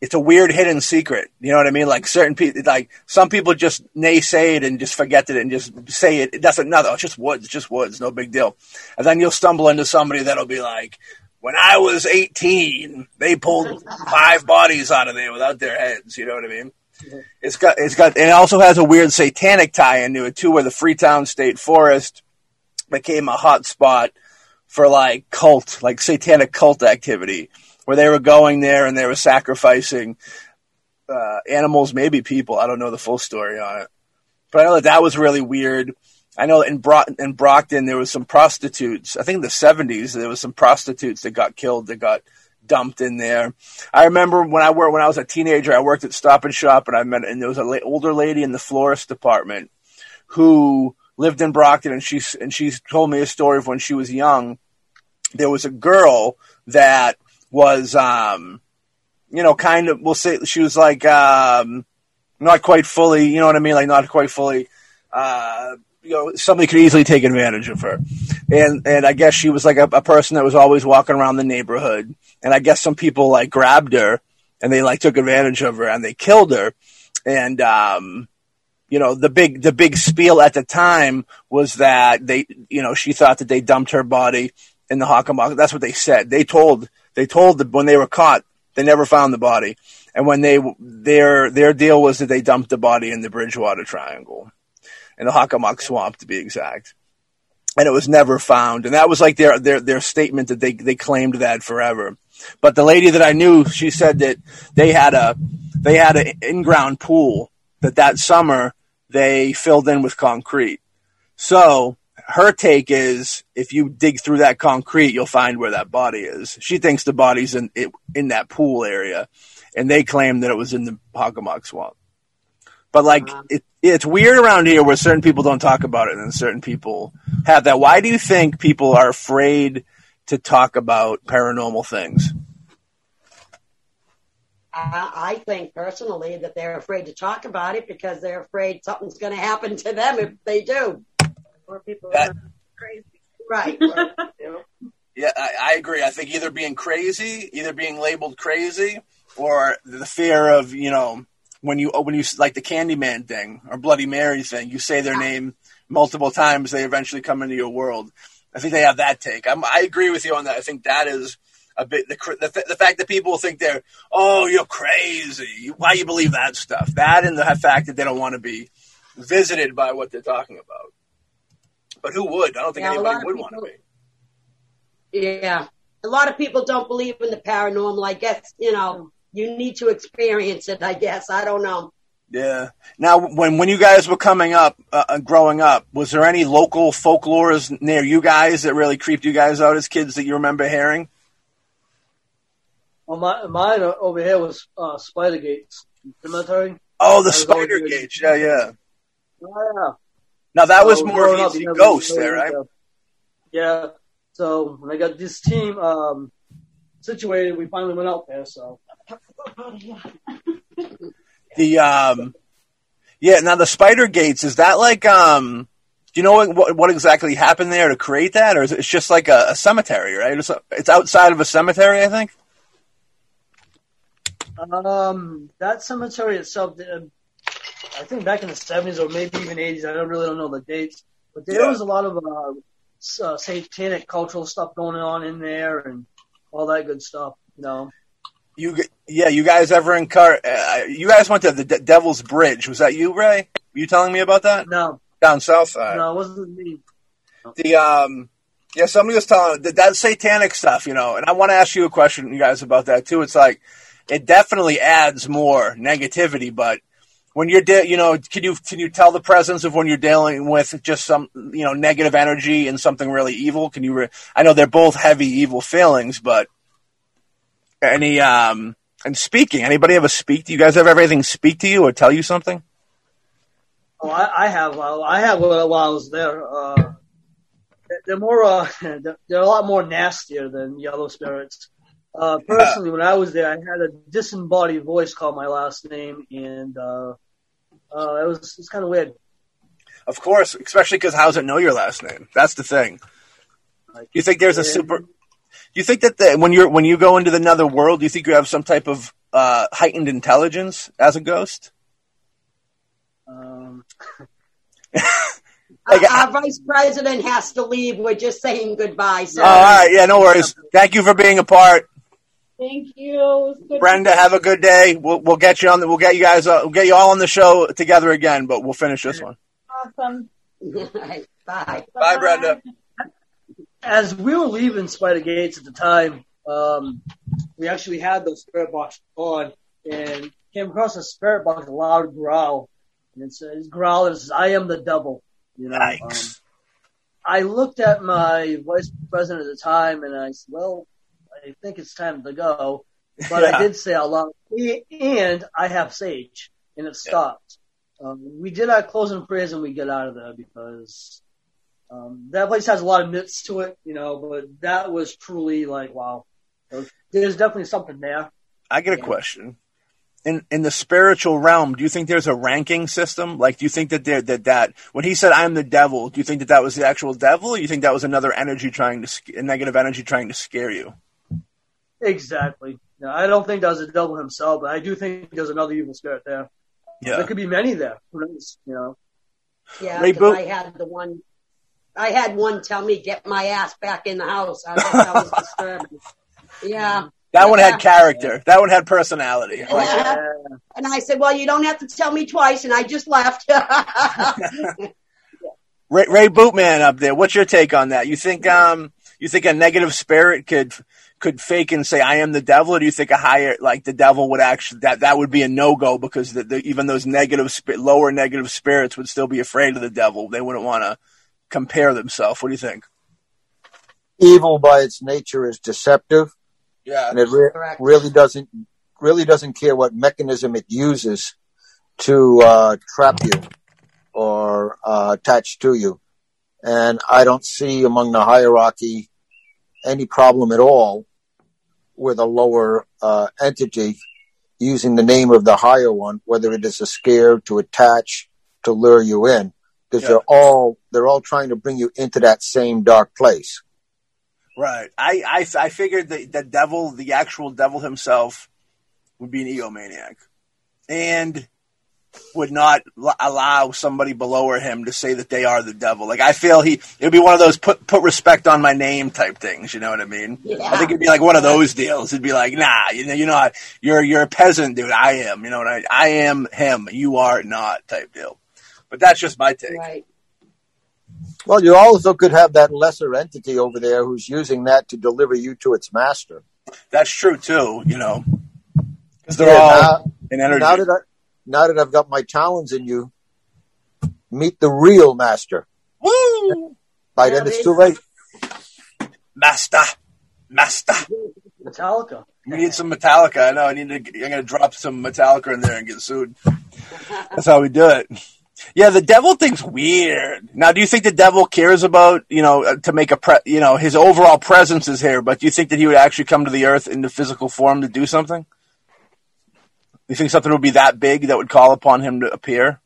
it's a weird hidden secret you know what i mean like certain people like some people just naysay it and just forget it and just say it it doesn't no it's just woods just woods no big deal and then you'll stumble into somebody that'll be like when I was 18, they pulled five bodies out of there without their heads. You know what I mean? Mm-hmm. It's got, it's got, and it also has a weird satanic tie into it too, where the Freetown State Forest became a hot spot for like cult, like satanic cult activity, where they were going there and they were sacrificing uh, animals, maybe people. I don't know the full story on it, but I know that that was really weird. I know in Bro- in Brockton there was some prostitutes. I think in the seventies there was some prostitutes that got killed that got dumped in there. I remember when I worked when I was a teenager, I worked at Stop and Shop, and I met and there was an la- older lady in the florist department who lived in Brockton, and she and she told me a story of when she was young. There was a girl that was, um, you know, kind of. We'll say she was like um, not quite fully. You know what I mean? Like not quite fully. Uh, you know, somebody could easily take advantage of her. And and I guess she was like a, a person that was always walking around the neighborhood. And I guess some people like grabbed her and they like took advantage of her and they killed her. And um you know, the big the big spiel at the time was that they you know, she thought that they dumped her body in the Hockomock. That's what they said. They told they told that when they were caught, they never found the body. And when they their their deal was that they dumped the body in the Bridgewater Triangle in the Hockomock Swamp to be exact. And it was never found. And that was like their, their, their statement that they, they claimed that forever. But the lady that I knew, she said that they had a, they had an in-ground pool that that summer they filled in with concrete. So her take is if you dig through that concrete, you'll find where that body is. She thinks the body's in, it, in that pool area. And they claim that it was in the Hockomock Swamp. But like it, it's weird around here where certain people don't talk about it and certain people have that. Why do you think people are afraid to talk about paranormal things? I, I think personally that they're afraid to talk about it because they're afraid something's going to happen to them if they do. or people That- are crazy. Right. Yeah, I, I agree. I think either being crazy, either being labeled crazy, or the fear of you know when you when you like the Candyman thing or Bloody Mary thing, you say their name multiple times, they eventually come into your world. I think they have that take. I'm, I agree with you on that. I think that is a bit the the, the fact that people think they're oh you're crazy. Why you believe that stuff? That and the fact that they don't want to be visited by what they're talking about. But who would? I don't think Yeah, anybody would want to be. Yeah. A lot of people don't believe in the paranormal. I guess, you know, you need to experience it. I guess I don't know. Yeah. Now, when when you guys were coming up, uh, uh growing up, was there any local folklores near you guys that really creeped you guys out as kids that you remember hearing? Well, my, mine over here was uh, Spider Gates Cemetery. Oh, the Spider Gates. Yeah, yeah. Oh, yeah. Now that so was more of a ghost there, right? Yeah. So when I got this team um, situated, we finally went out there. So the um, yeah. Now the Spider Gates is that like um, do you know what, what exactly happened there to create that, or is it, it's just like a, a cemetery, right? It's, a, it's outside of a cemetery, I think. Um, that cemetery itself, uh, I think back in the seventies or maybe even eighties. I don't really don't know the dates, but there yeah. was a lot of uh, uh, satanic cultural stuff going on in there and all that good stuff. You know. You yeah, you guys ever in car? Uh, you guys went to the De- Devil's Bridge. Was that you, Ray? Were you telling me about that? No, down south side. No, it wasn't me. The um, yeah, somebody was telling that, that satanic stuff, you know, and I want to ask you a question, you guys, about that too. It's like it definitely adds more negativity. But when you're, de- you know, can you can you tell the presence of when you're dealing with just some, you know, negative energy and something really evil? Can you? Re- I know they're both heavy evil feelings, but any um and speaking, anybody ever speak Do you guys? Ever everything speak to you or tell you something? Oh, I, I have. Uh, I have while I was there. Uh, they're more. Uh, they're a lot more nastier than yellow spirits. Uh, personally, when I was there, I had a disembodied voice call my last name, and uh, uh, it was it's kind of weird. Of course, especially because how does it know your last name? That's the thing. Do you think there's a super? Do you think that the, when you're when you go into the another world, do you think you have some type of uh, heightened intelligence as a ghost? Um. like, our, our, vice president has to leave. We're just saying goodbye. So. all right, yeah, no worries. Thank you for being a part. Thank you. Brenda, have a good day. We'll we'll get you on. The, we'll get you guys. Uh, we'll get you all on the show together again. But we'll finish this one. Awesome. Bye. Bye, Bye, Brenda. As we were leaving Spider Gates at the time, um, we actually had those spirit box on and came across a spirit box, a loud growl, and it says growl and it says, "I am the devil." You know. Um, I looked at my vice president at the time, and I said, "Well, I think it's time to go. But yeah. I did say loud, and I have sage, and it stopped. Yeah. Um, we did our closing prayers and we get out of there because um, that place has a lot of myths to it, you know. But that was truly like, wow, there's definitely something there. I get a question. In in the spiritual realm, do you think there's a ranking system? Like, do you think that there that that when he said "I'm the devil," do you think that that was the actual devil, or do you think that was another energy trying to negative energy trying to scare you? Exactly. Now, I don't think there's a devil himself, but I do think there's another evil spirit there. Yeah. There could be many there. Who knows? You know. Yeah, because I had the one. I had one tell me get my ass back in the house. I thought that was disturbing. Yeah. That one had character. That one had personality. Yeah. And I said, "Well, you don't have to tell me twice," and I just left. Ray, Ray Bootman up there. What's your take on that? You think um you think a negative spirit could could fake and say I am the devil, or do you think a higher like the devil would actually that that would be a no go because the, the, even those negative lower negative spirits would still be afraid of the devil. They wouldn't want to compare themselves. What do you think? Evil by its nature is deceptive. Yeah, and it re- really doesn't really doesn't care what mechanism it uses to uh, trap you or uh, attach to you. And I don't see among the hierarchy any problem at all with a lower uh, entity using the name of the higher one, whether it is a scare to attach to lure you in, because yeah. they're all they're all trying to bring you into that same dark place. Right. I I, I figured that the devil, the actual devil himself, would be an egomaniac, and would not allow somebody below him to say that they are the devil. Like I feel he it would be one of those put put respect on my name type things. You know what I mean? Yeah. I think it'd be like one of those deals. It'd be like, nah, you know, you know, you're you're a peasant, dude. I am. You know what I? I am him. You are not type deal. But that's just my take. Right. Well, you also could have that lesser entity over there who's using that to deliver you to its master. That's true too. You know. Because they're Yeah, all now, in energy. now that I, now that I've got my talons in you, meet the real master. Woo! By Yeah, then it's too late. Master, master. Metallica. We need some Metallica. I know. I need to. I'm gonna drop some Metallica in there and get sued. That's how we do it. Yeah, the devil thing's weird. Now, do you think the devil cares about you know uh, to make a pre? You know, his overall presence is here, but do you think that he would actually come to the earth in the physical form to do something? You think something would be that big that would call upon him to appear?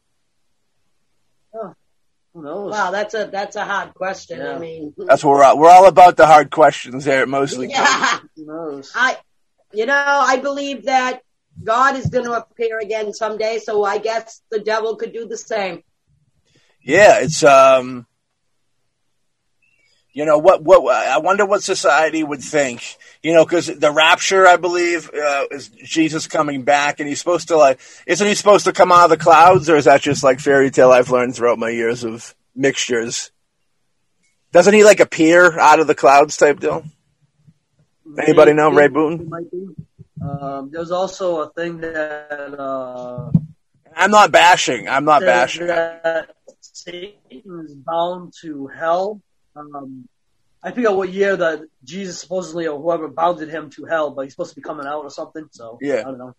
Who knows? Wow, that's a that's a hard question. Yeah. I mean, That's what we're all, we're all about the hard questions here, mostly. yeah, Who knows? I, you know, I believe that God is going to appear again someday. So I guess the devil could do the same. Yeah, it's um, you know what what I wonder what society would think. You know, because the rapture, I believe, uh, is Jesus coming back, and he's supposed to like, isn't he supposed to come out of the clouds, or is that just like fairy tale I've learned throughout my years of mixtures? Doesn't he like appear out of the clouds type deal? Anybody know Ray Boone? Um, there's also a thing that uh, I'm not bashing. I'm not bashing. that Satan is bound to hell. Um, I forget what year that Jesus supposedly or whoever bounded him to hell, but he's supposed to be coming out or something. So Yeah. I don't know.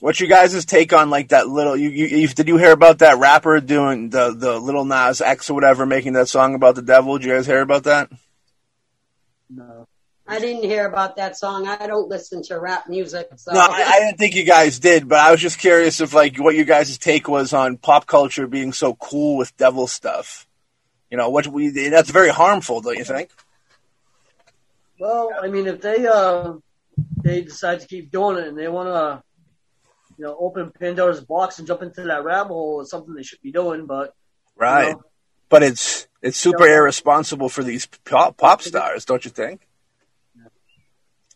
What's your guys' take on like that little? You, you, you did you hear about that rapper doing the the Lil Nas X or whatever, making that song about the devil? Did you guys hear about that? No. I didn't hear about that song. I don't listen to rap music. So No, I, I didn't think you guys did, but I was just curious if like what your guys' take was on pop culture being so cool with devil stuff. You know, what we that's very harmful, don't you think? Well, I mean, if they uh they decide to keep doing it and they want to, you know, open Pandora's box and jump into that rabbit hole, it's something they should be doing. But you Right. know, But it's it's super Yeah. irresponsible for these pop, pop stars, don't you think?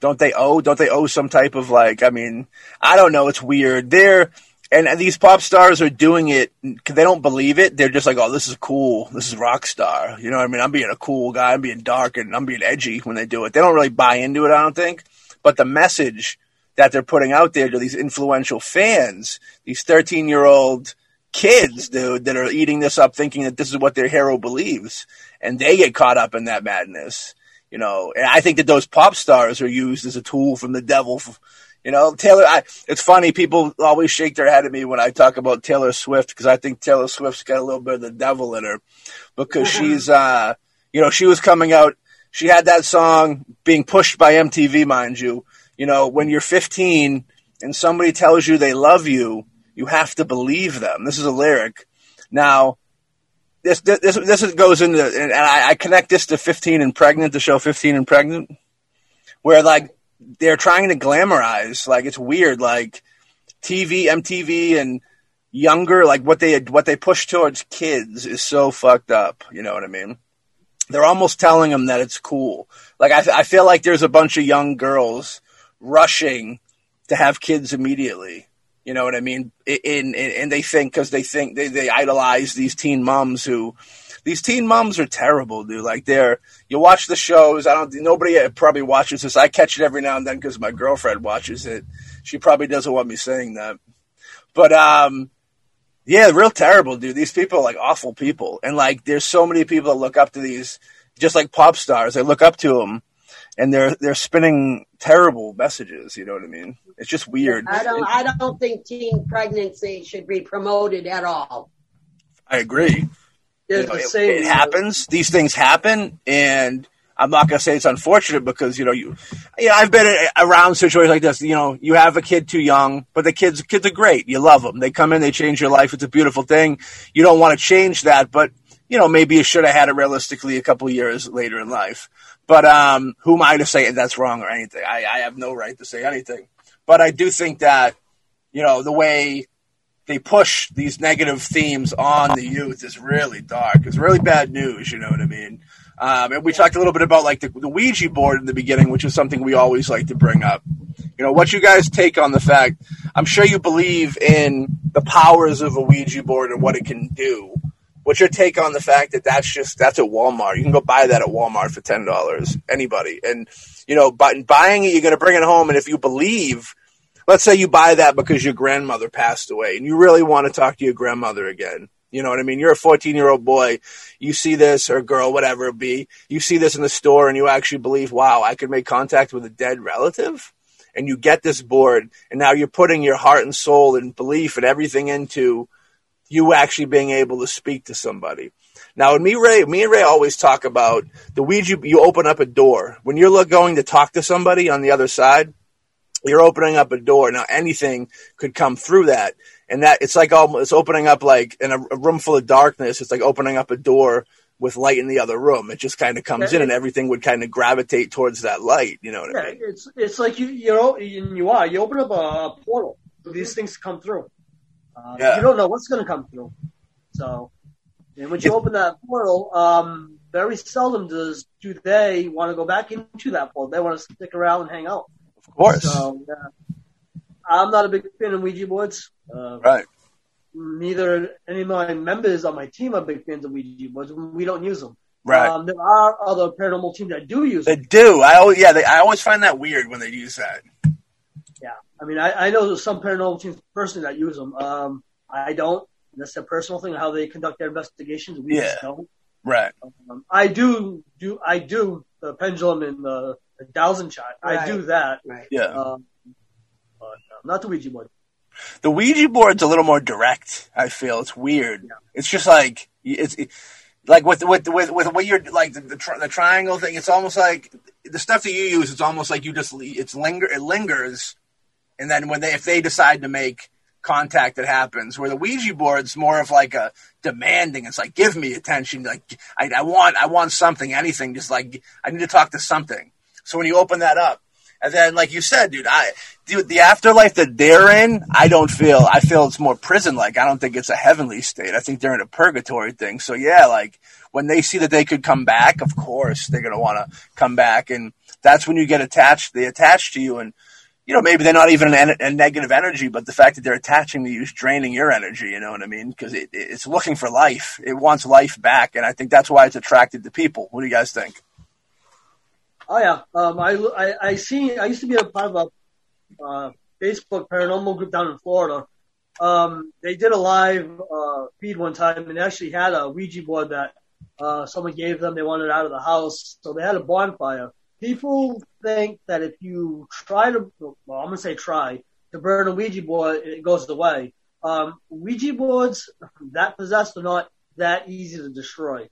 Don't they owe? Don't they owe some type of like? I mean, I don't know. It's weird. They're and these pop stars are doing it. Because they don't believe it. They're just like, oh, this is cool. This is rock star. You know what I mean? I'm being a cool guy. I'm being dark and I'm being edgy when they do it. They don't really buy into it. I don't think. But the message that they're putting out there to these influential fans, these 13 year old kids, dude, that are eating this up thinking that this is what their hero believes. And they get caught up in that madness. You know, and I think that those pop stars are used as a tool from the devil. You know, Taylor, I, it's funny. People always shake their head at me when I talk about Taylor Swift because I think Taylor Swift's got a little bit of the devil in her because she's, uh, you know, she was coming out. She had that song being pushed by MTV, mind you. You know, when you're 15 and somebody tells you they love you, you have to believe them. This is a lyric. Now, this this this goes into and I, I connect this to 15 and pregnant, the show 15 and pregnant, where like they're trying to glamorize, like it's weird, like TV, MTV, and younger, like what they what they push towards kids is so fucked up. You know what I mean? They're almost telling them that it's cool. Like I, I feel like there's a bunch of young girls rushing to have kids immediately. You know what I mean? In, in and they think because they think they, they idolize these teen moms who, these teen moms are terrible, dude. Like they're you watch the shows. I don't. Nobody probably watches this. I catch it every now and then because my girlfriend watches it. She probably doesn't want me saying that, but um, yeah, real terrible, dude. These people are like awful people, and like there's so many people that look up to these, just like pop stars. They look up to them, and they're they're spinning terrible messages. You know what I mean? It's just weird. I don't. I don't think teen pregnancy should be promoted at all. I agree. You know, it, it happens. These things happen, and I'm not going to say it's unfortunate because you know you, you know, I've been around situations like this. You know, you have a kid too young, but the kids kids are great. You love them. They come in, they change your life. It's a beautiful thing. You don't want to change that, but you know maybe you should have had it realistically a couple years later in life. But um, who am I to say that's wrong or anything? I, I have no right to say anything. But I do think that you know the way they push these negative themes on the youth is really dark. It's really bad news. You know what I mean? Um, and we talked a little bit about like the, the Ouija board in the beginning, which is something we always like to bring up. You know, what's you guys take on the fact? I'm sure you believe in the powers of a Ouija board and what it can do, What's your take on the fact that that's just that's at Walmart? You can go buy that at Walmart for ten dollars. Anybody, and you know, but buying it, you're going to bring it home, and if you believe, let's say you buy that because your grandmother passed away, and you really want to talk to your grandmother again. You know what I mean? You're a 14 year old boy. You see this or girl, whatever it be. You see this in the store, and you actually believe, wow, I could make contact with a dead relative. And you get this board, and now you're putting your heart and soul and belief and everything into you actually being able to speak to somebody. Now, me, Ray, me and Ray always talk about the Ouija. You open up a door when you're going to talk to somebody on the other side. You're opening up a door. Now, anything could come through that, and that it's like almost it's opening up like in a, a room full of darkness. It's like opening up a door with light in the other room. It just kind of comes Yeah. in, and everything would kind of gravitate towards that light. You know what I mean? it's it's like you you know you you are you open up a portal these things come through. Uh, Yeah. You don't know what's going to come through. So, and when you open that portal, um, very seldom does do they want to go back into that portal. They want to stick around and hang out. Of course, So, yeah. I'm not a big fan of Ouija boards. Uh, right? Neither any of my members on my team are big fans of Ouija boards. We don't use them. Right. Um, there are other paranormal teams that do use They them. do. I always, yeah, they, I always find that weird when they use that. Yeah, I mean, I, I know there's some paranormal teams personally that use them. Um, I don't. That's a personal thing how they conduct their investigations. We Yeah. just don't. Right. Um, I do do I do the pendulum and the, the dowsing shot. I do that. Right. Yeah. Um, but uh, not the Ouija board. The Ouija board's a little more direct. I feel it's weird. It's just like it's it, like with with with with what you're like the the, tri- the triangle thing. It's almost like the stuff that you use. It's almost like you just it's linger it lingers, and then when they if they decide to make contact, it happens. Where the Ouija board's more of like a demanding. It's like give me attention. Like I, I want I want something, anything. Just like I need to talk to something. So when you open that up, and then like you said, dude, I dude the afterlife that they're in, I don't feel. I feel it's more prison like. I don't think it's a heavenly state. I think they're in a purgatory thing. So yeah, like when they see that they could come back, of course they're gonna want to come back, and that's when you get attached. They attach to you, and you know maybe they're not even a, a negative energy, but the fact that they're attaching to you is draining your energy. You know what I mean? Because it, it's looking for life. It wants life back, and I think that's why it's attracted to people. What do you guys think? Oh yeah, um, I, I I see. I used to be a part of a uh, Facebook paranormal group down in Florida. Um, they did a live uh, feed one time and they actually had a Ouija board that uh, someone gave them. They wanted out of the house, so they had a bonfire. People think that if you try to, well, I'm gonna say try to burn a Ouija board, it goes away. Um, Ouija boards that possessed are not that easy to destroy.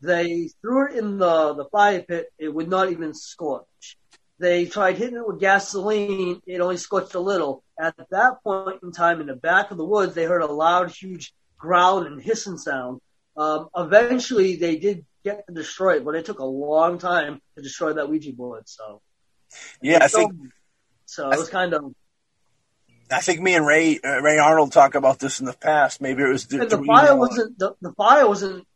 They threw it in the, the fire pit. It would not even scorch. They tried hitting it with gasoline. It only scorched a little. At that point in time, in the back of the woods, they heard a loud, huge growl and hissing sound. Um, eventually, they did get to destroy it, but it took a long time to destroy that Ouija board. So, Yeah, I think so. It was kind of I think me and Ray uh, Ray Arnold talked about this in the past. Maybe it was and the fire wasn't the, the fire wasn't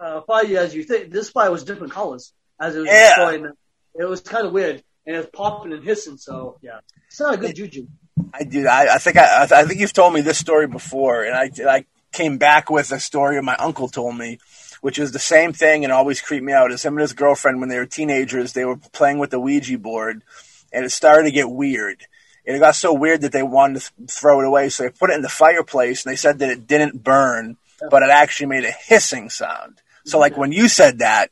uh, fire as you think. This fire was different colors as it was Yeah. destroying. It. it was kind of weird, and it was popping and hissing. So yeah, it's not a good juju. I did. I, I think I, I think you've told me this story before, and I I came back with a story my uncle told me, which is the same thing and always creeped me out. Is him and his girlfriend when they were teenagers, they were playing with the Ouija board, and it started to get weird. And it got so weird that they wanted to th- throw it away, so they put it in the fireplace, and they said that it didn't burn, but it actually made a hissing sound. So, like when you said that,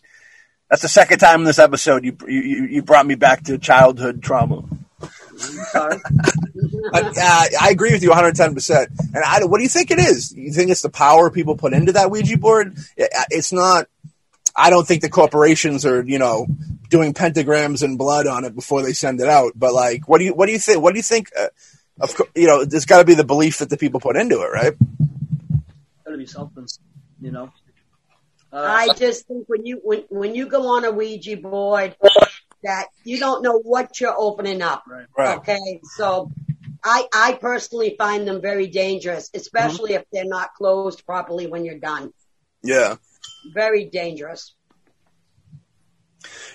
that's the second time in this episode you you, you brought me back to childhood trauma. Uh, I agree with you 110%. And I, what do you think it is? You think it's the power people put into that Ouija board? It- It's not, I don't think the corporations are, you know, doing pentagrams and blood on it before they send it out. But like, what do you, what do you think? What do you think? Uh, of course, you know, there's got to be the belief that the people put into it, right? Gotta be something, you know. Uh, I just think when you when when you go on a Ouija board, that you don't know what you're opening up. Right. Right. Okay, so I I personally find them very dangerous, especially if they're not closed properly when you're done. Yeah. Very dangerous.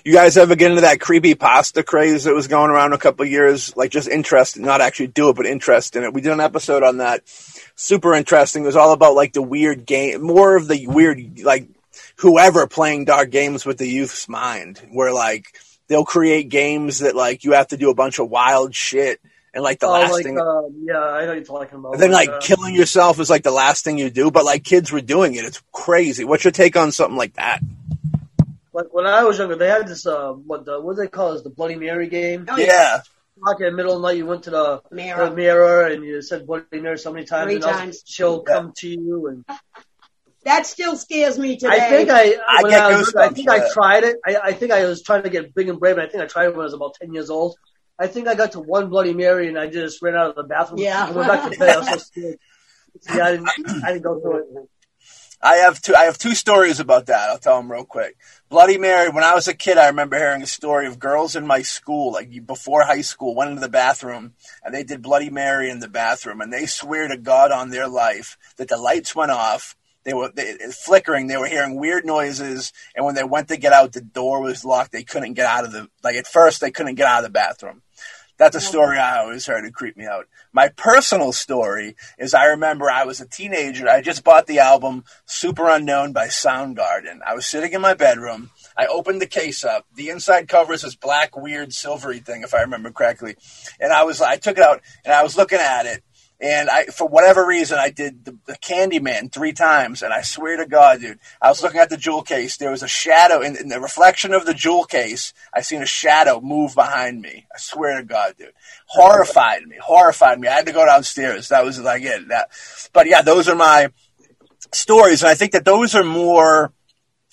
You guys ever get into that creepy pasta craze that was going around a couple years? Like just interest, not actually do it, but interest in it. We did an episode on that. Super interesting. It was all about like the weird game, more of the weird, like whoever playing dark games with the youth's mind, where like they'll create games that like you have to do a bunch of wild shit. And like the Oh, last like, thing, uh, yeah, I know you're talking about. and then like uh, killing yourself is like the last thing you do, but like kids were doing it. It's crazy. What's your take on something like that? like when I was younger, they had this uh, what the, what do they call it? The Bloody Mary game. Oh, Yeah. Like in the middle of the night, you went to the, Mirror. the mirror and you said Bloody Mary so many times, Three and also times. she'll come to you. And That still scares me today. I think I, I get I, was, I think I tried it. I, I think I was trying to get big and brave, and I think I tried it when I was about ten years old. I think I got to one Bloody Mary, and I just ran out of the bathroom. Yeah. I went back to bed. I was so scared. Yeah, I didn't, I didn't go through it. I have two. I have two stories about that. I'll tell them real quick. Bloody Mary. When I was a kid, I remember hearing a story of girls in my school, like before high school, went into the bathroom and they did Bloody Mary in the bathroom, and they swear to God on their life that the lights went off. They were they, flickering. They were hearing weird noises, and when they went to get out, the door was locked. They couldn't get out of the like at first. They couldn't get out of the bathroom. That's a story I always heard. It creeped me out. My personal story is I remember I was a teenager. I just bought the album Superunknown by Soundgarden. I was sitting in my bedroom. I opened the case up. The inside cover is this black, weird, silvery thing, if I remember correctly. And I was, I took it out and I was looking at it. And I, for whatever reason, I did the, the Candyman three times. And I swear to God, dude, I was looking at the jewel case. There was a shadow in, in the reflection of the jewel case. I seen a shadow move behind me. I swear to God, dude, horrified me, horrified me. I had to go downstairs. That was like it. That, but yeah, those are my stories. And I think that those are more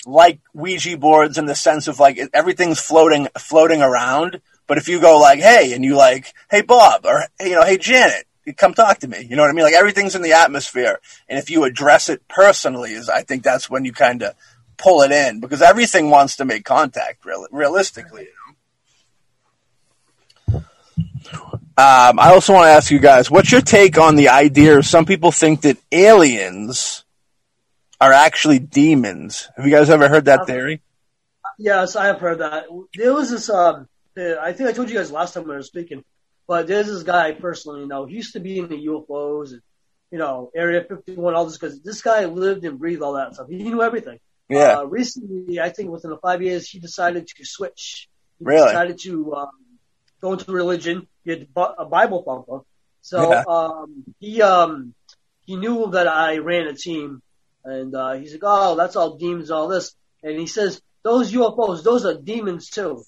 like Ouija boards in the sense of like everything's floating, floating around. But if you go like, hey, and you like, hey, Bob, or, you know, hey, Janet, come talk to me. You know what I mean? Like everything's in the atmosphere. And if you address it personally, is I think that's when you kind of pull it in because everything wants to make contact, real, realistically. You know? Um, I also want to ask you guys, what's your take on the idea? Some people think that aliens are actually demons. Have you guys ever heard that theory? Yes, I have heard that. There was this. Um, uh, I think I told you guys last time we were speaking, but there's this guy personally. You know, he used to be in the UFOs and you know Area 51, all this because this guy lived and breathed all that stuff. He knew everything. Yeah. Uh, recently, I think within the five years, he decided to switch. He Really? decided to um, go into religion. He had a Bible thumper. So Yeah. um, he um, he knew that I ran a team, and uh, he's like, "Oh, that's all demons, all this." And he says, "Those UFOs, those are demons too."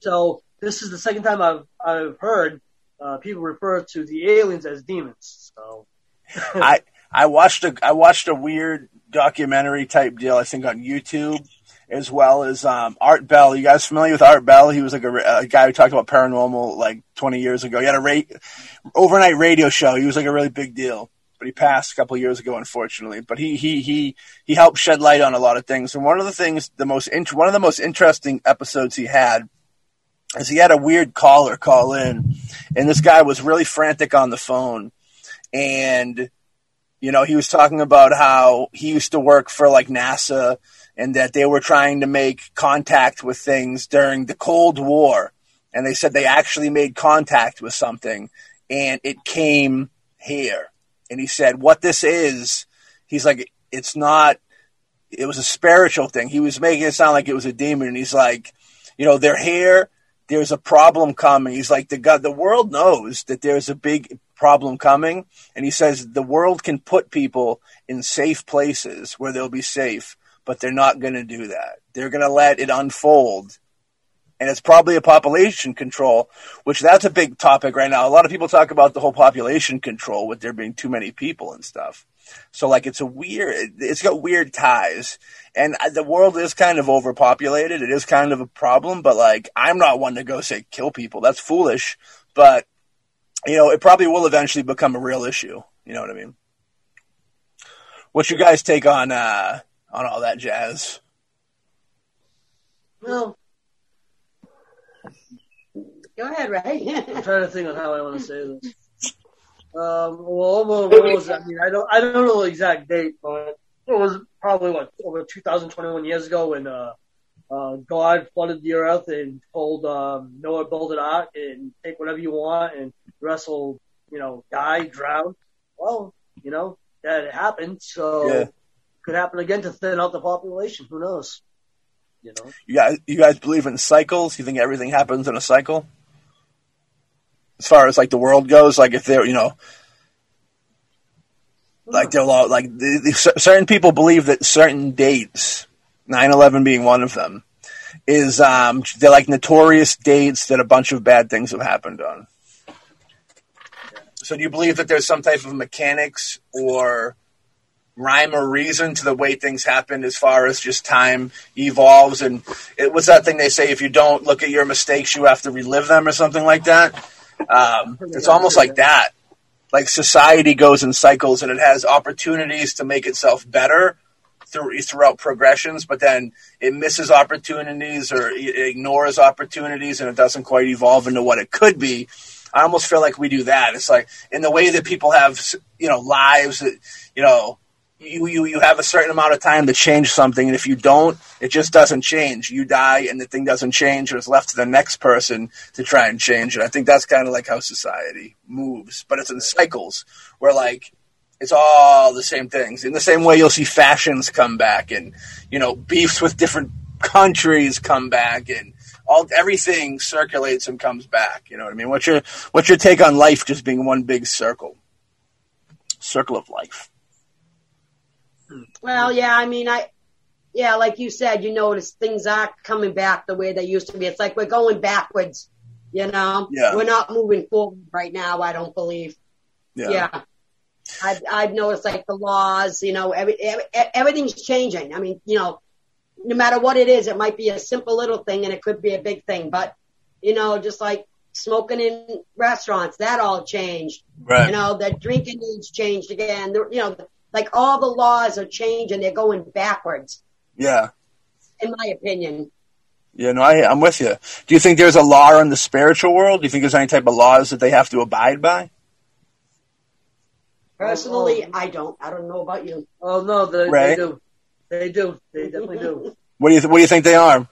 So this is the second time I've I've heard uh, people refer to the aliens as demons. So I I watched a I watched a weird documentary type deal. I think on YouTube, as well as um, Art Bell. You guys familiar with Art Bell? He was like a, a guy who talked about paranormal like 20 years ago. He had a ra- overnight radio show. He was like a really big deal. But he passed a couple years ago, unfortunately. But he he he he helped shed light on a lot of things. And one of the things, the most int- one of the most interesting episodes he had is he had a weird caller call in, and this guy was really frantic on the phone, and you know he was talking about how he used to work for like NASA, and that they were trying to make contact with things during the Cold War, and they said they actually made contact with something, and it came here, and he said what this is, he's like it's not. It was a spiritual thing. He was making it sound like it was a demon, and he's like, you know, they're here there's a problem coming. He's like the God. The world knows that there's a big problem coming, and he says the world can put people in safe places where they'll be safe, but they're not going to do that. They're going to let it unfold, and it's probably a population control, which that's a big topic right now. A lot of people talk about the whole population control with there being too many people and stuff. So like it's a weird, it's got weird ties, and uh, the world is kind of overpopulated. It is kind of a problem, but like I'm not one to go say kill people. That's foolish, but you know it probably will eventually become a real issue. You know what I mean? What's your guys' take on uh, on all that jazz? Well, go ahead, Ray. I'm trying to think on how I want to say this. Um, well, what what was I mean? I don't, I don't know the exact date, but it was probably like over 2021 years ago when uh, uh, God flooded the earth and told um, Noah build an ark and take whatever you want, and will, you know, die, drown. Well, you know that happened, so Yeah. could happen again to thin out the population. Who knows? You know. You guys, you guys believe in cycles? You think everything happens in a cycle? As far as like the world goes, like if they're, you know, like they're all, like the, the, certain people believe that certain dates, 9-11 being one of them, is um they're like notorious dates that a bunch of bad things have happened on. So do you believe that there's some type of mechanics or rhyme or reason to the way things happen as far as just time evolves? And it was that thing they say if you don't look at your mistakes you have to relive them or something like that um, it's almost like that. Like society goes in cycles and it has opportunities to make itself better through, throughout progressions but then it misses opportunities or ignores opportunities and it doesn't quite evolve into what it could be. I almost feel like we do that. It's like in the way that people have you know lives that you know you, you you have a certain amount of time to change something, and if you don't, it just doesn't change. You die, and the thing doesn't change, and it's left to the next person to try and change it. I think that's kind of like how society moves, but it's in cycles where like it's all the same things. In the same way, you'll see fashions come back, and you know beefs with different countries come back, and all everything circulates and comes back. You know what I mean? What's your what's your take on life just being one big circle, circle of life? Well, yeah, I mean, I, yeah, like you said, you notice things are coming back the way they used to be. It's like we're going backwards, you know? Yeah. We're not moving forward right now, I don't believe. Yeah. I've, I've noticed like the laws, you know, every, every, everything's changing. I mean, you know, no matter what it is, it might be a simple little thing and it could be a big thing, but, you know, just like smoking in restaurants, that all changed. Right. You know, the drinking age changed again. The, you know, like all the laws are changing. They're going backwards, Yeah. in my opinion. Yeah, no, I, I'm with you. Do you think there's a law in the spiritual world? Do you think there's any type of laws that they have to abide by? Personally, I don't. I don't know about you. Oh no, they, Right. they do. They do. They definitely do. What do you th- What do you think they are?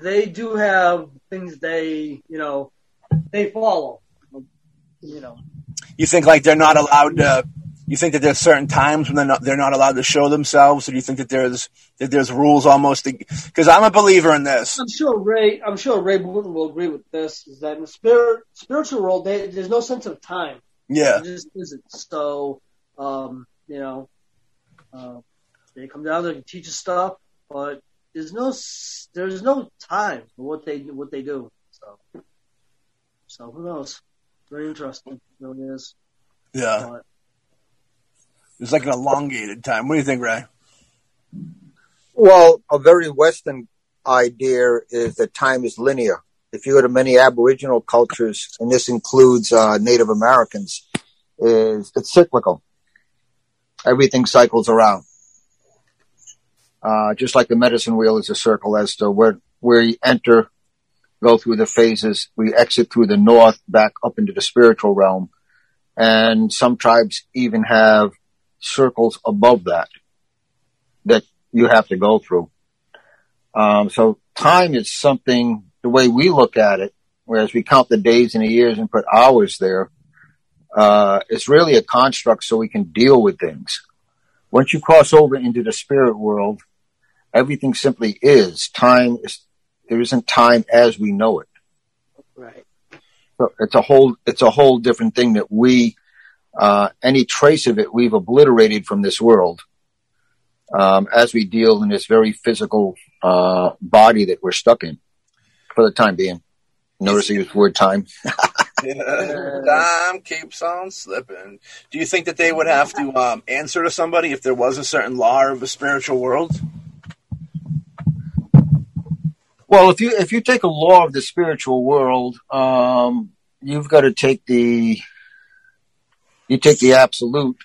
They do have things they, you know, they follow. You know, You think like they're not allowed to? You think that there's certain times when they're not they're not allowed to show themselves, or do you think that there's that there's rules almost? Because I'm a believer in this. I'm sure Ray. I'm sure Ray Wooten will agree with this. Is that in the spirit spiritual world, they, there's no sense of time. Yeah, It just isn't. So, um, you know, uh, they come down there and teach us stuff, but there's no s- there's no time for what they what they do. So, so who knows? Very interesting. It really is. yeah. But It's like an elongated time. What do you think, Ray? Well, a very Western idea is that time is linear. If you go to many Aboriginal cultures, and this includes uh, Native Americans, is it's cyclical. Everything cycles around. Uh, just like the medicine wheel is a circle as to where where you enter, go through the phases. We exit through the north, back up into the spiritual realm, and some tribes even have circles above that that you have to go through. Um, so time is something, the way we look at it, whereas we count the days and the years and put hours there, uh, it's really a construct so we can deal with things. Once you cross over into the spirit world, everything simply is. Time is, there isn't time as we know it. right. So it's a whole, it's a whole different thing that we, uh, any trace of it we've obliterated from this world. Um, as we deal in this very physical, uh, body that we're stuck in for the time being. Notice I used the word time. Time keeps on slipping. Do you think that they would have to um, answer to somebody if there was a certain law of the spiritual world? Well, if you, if you take a law of the spiritual world, um, you've got to take the, you take the absolute.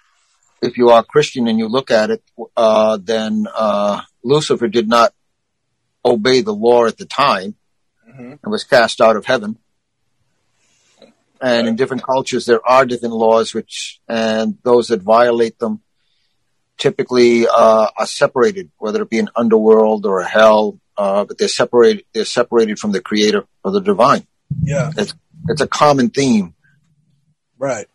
If you are Christian and you look at it, uh, then, uh, Lucifer did not obey the law at the time hmm and was cast out of heaven. And in different cultures, there are different laws which, and those that violate them typically uh, are separated, whether it be an underworld or a hell, uh, but they're separated. They're separated from the Creator or the Divine. Yeah, it's it's a common theme. Right.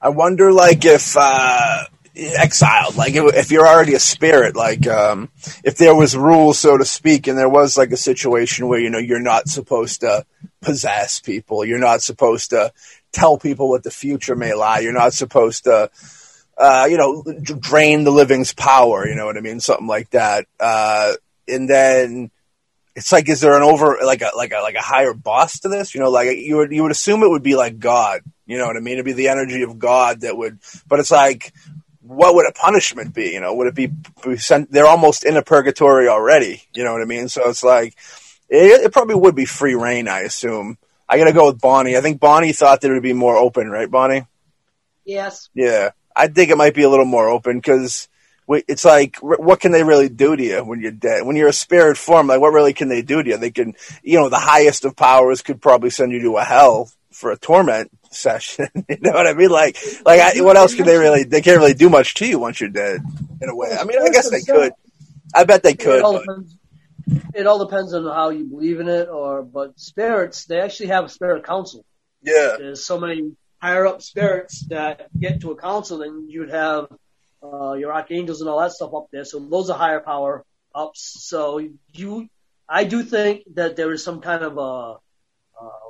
I wonder, like, if uh, exiled, like, if, if you're already a spirit, like, um, if there was rules, so to speak, and there was like a situation where you know you're not supposed to possess people, you're not supposed to tell people what the future may lie, you're not supposed to. Uh, you know, drain the living's power. You know what I mean? Something like that. Uh, and then it's like, is there an over like a like a like a higher boss to this? You know, like you would you would assume it would be like God. You know what I mean? It'd be the energy of God that would. But it's like, what would a punishment be? You know, would it be, be sent? They're almost in a purgatory already. You know what I mean? So it's like, it, it probably would be free rein. I assume. I got to go with Bonnie. I think Bonnie thought that it would be more open, right, Bonnie? Yes. Yeah, I think it might be a little more open because it's like what can they really do to you when you're dead? When you're a spirit form like what really can they do to you? They can you know the highest of powers could probably send you to a hell for a torment session you know what i mean? Like like I, what else can they really they can't really do much to you once you're dead in a way. I mean i guess they could. i bet they could it all, depends, it all depends on how you believe in it or but spirits they actually have a spirit council. Yeah. There's so many higher up spirits that get to a council and you'd have uh, your archangels and all that stuff up there. So those are higher power ups. So you, I do think that there is some kind of uh, uh,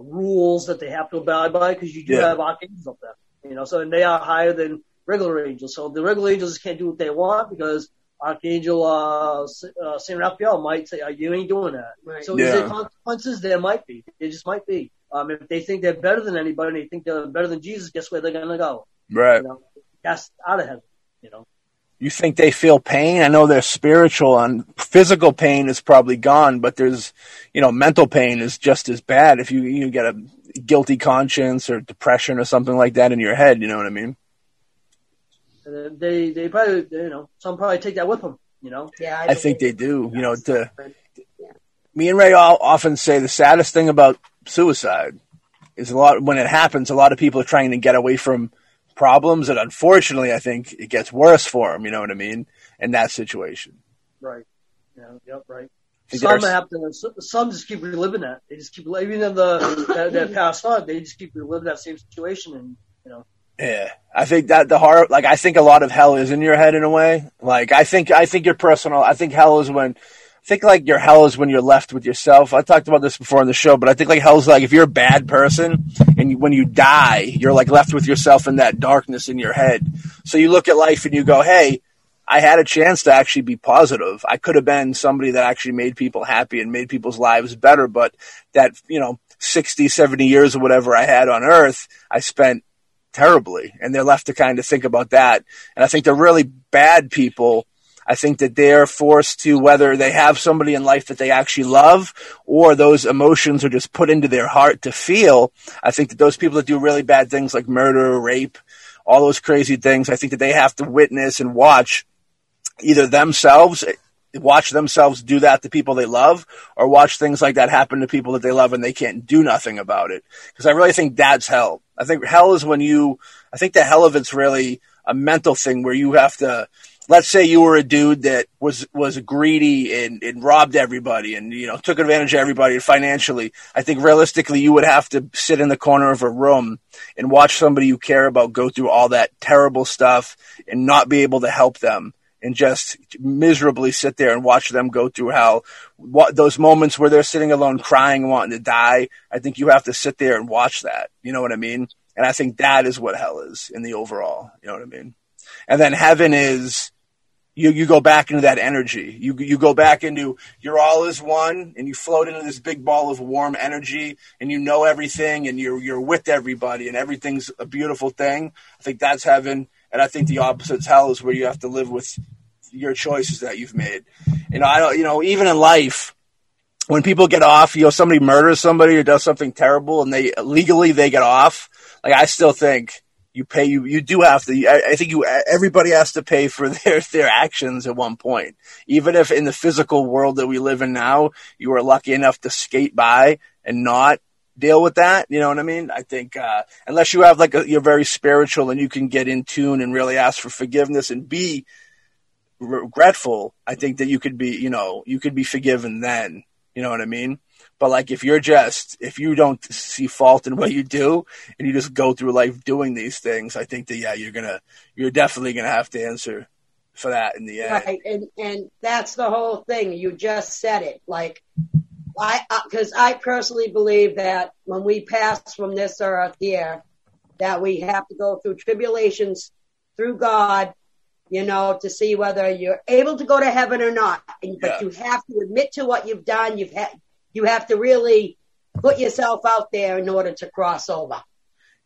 rules that they have to abide by because you do yeah. have archangels up there. You know, so and they are higher than regular angels. So the regular angels can't do what they want because Archangel uh, uh, Saint Raphael might say, "You ain't doing that." Right. So yeah. is there consequences? There might be. It just might be. Um, if they think they're better than anybody, and they think they're better than Jesus, guess where they're gonna go? Right. You know, cast out of heaven you know. You think they feel pain? I know they're spiritual and physical pain is probably gone, but there's, you know, mental pain is just as bad if you, you get a guilty conscience or depression or something like that in your head, you know what I mean? they, they probably, you know, some probably take that with them, you know? Yeah. I, I think they do, you know, to, yeah. me and Ray all often say the saddest thing about suicide is a lot, when it happens, a lot of people are trying to get away from problems, and unfortunately, I think it gets worse for him. You know what I mean? In that situation. Right. Yeah. Yep. Right. Some have to. Some just keep reliving that. They just keep even in the that, that passed on. They just keep reliving that same situation, and you know. Yeah, I think that the horror, like I think a lot of hell is in your head in a way. Like I think, I think your personal, I think hell is when think like your hell is when you're left with yourself. I talked about this before on the show, but I think like hell's like if you're a bad person and you, when you die, you're like left with yourself in that darkness in your head. So you look at life and you go, Hey, I had a chance to actually be positive. I could have been somebody that actually made people happy and made people's lives better. But that, you know, 60, 70 years or whatever I had on earth, I spent terribly and they're left to kind of think about that. And I think the really bad people I think that they're forced to whether they have somebody in life that they actually love or those emotions are just put into their heart to feel. I think that those people that do really bad things like murder, rape, all those crazy things, I think that they have to witness and watch either themselves watch themselves do that to people they love or watch things like that happen to people that they love and they can't do nothing about it. Because I really think that's hell. I think hell is when you, I think the hell of it's really a mental thing where you have to, let's say you were a dude that was was greedy and, and robbed everybody and you know took advantage of everybody financially i think realistically you would have to sit in the corner of a room and watch somebody you care about go through all that terrible stuff and not be able to help them and just miserably sit there and watch them go through hell. What, those moments where they're sitting alone crying, wanting to die, I think you have to sit there and watch that. You know what I mean? And I think that is what hell is in the overall. You know what I mean? And then heaven is you, you go back into that energy. You, you go back into you're all is one and you float into this big ball of warm energy and you know everything and you're, you're with everybody and everything's a beautiful thing. I think that's heaven. And I think the opposite's hell is where you have to live with your choices that you've made. Know, I don't, you know, even in life, when people get off, you know, somebody murders somebody or does something terrible and they legally they get off. Like I still think you pay you you do have to I, I, think you everybody has to pay for their their actions at one point even if in the physical world that we live in now you are lucky enough to skate by and not deal with that you know what i mean i think uh, unless you have like a, you're very spiritual and you can get in tune and really ask for forgiveness and be regretful, I think that you could be, you know, you could be forgiven then. You know what I mean? But like if you're just if you don't see fault in what you do and you just go through life doing these things, I think that yeah, you're gonna you're definitely gonna have to answer for that in the end. Right, and and that's the whole thing. You just said it. Like I, because I personally believe that when we pass from this earth here, that we have to go through tribulations through God, you know, to see whether you're able to go to heaven or not. And, Yeah. But you have to admit to what you've done. You've had, you have to really put yourself out there in order to cross over.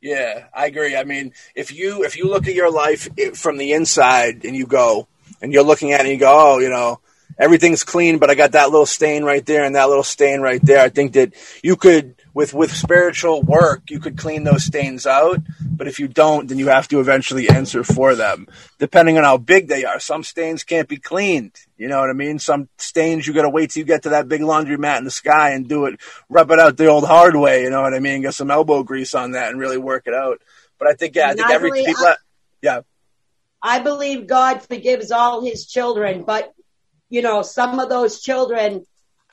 Yeah, I agree. I mean, if you if you look at your life from the inside and you go and you're looking at it and you go, oh, you know, everything's clean, but I got that little stain right there and that little stain right there. I think that you could with with spiritual work, you could clean those stains out. But if you don't, then you have to eventually answer for them, depending on how big they are. Some stains can't be cleaned. You know what I mean? Some stains you got to wait till you get to that big laundry mat in the sky and do it, rub it out the old hard way. You know what I mean? Get some elbow grease on that and really work it out. But I think yeah, I think every people. I- yeah, I believe God forgives all his children, but you know, some of those children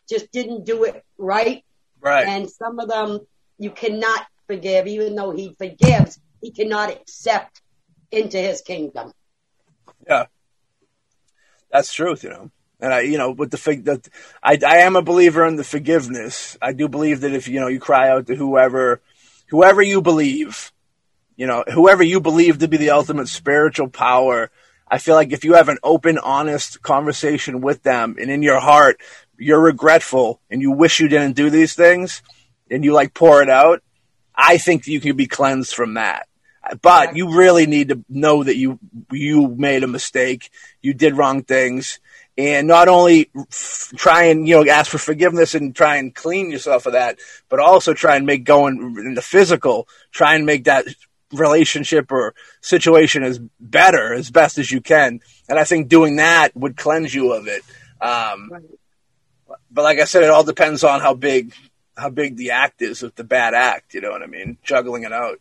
just didn't do it right. Right. And some of them you cannot forgive, even though he forgives, he cannot accept into his kingdom. Yeah, that's truth, you know. And I, you know, with the fig, that I, I am a believer in the forgiveness. I do believe that if you know you cry out to whoever, whoever you believe, you know, whoever you believe to be the ultimate spiritual power, I feel like if you have an open, honest conversation with them, and in your heart you're regretful and you wish you didn't do these things, and you like pour it out, I think you can be cleansed from that. But you really need to know that you you made a mistake, you did wrong things, and not only f- try and you know ask for forgiveness and try and clean yourself of that, but also try and make going in the physical, try and make that relationship or situation as better as best as you can. And I think doing that would cleanse you of it. Um, but like I said, it all depends on how big how big the act is with the bad act. You know what I mean? Juggling it out.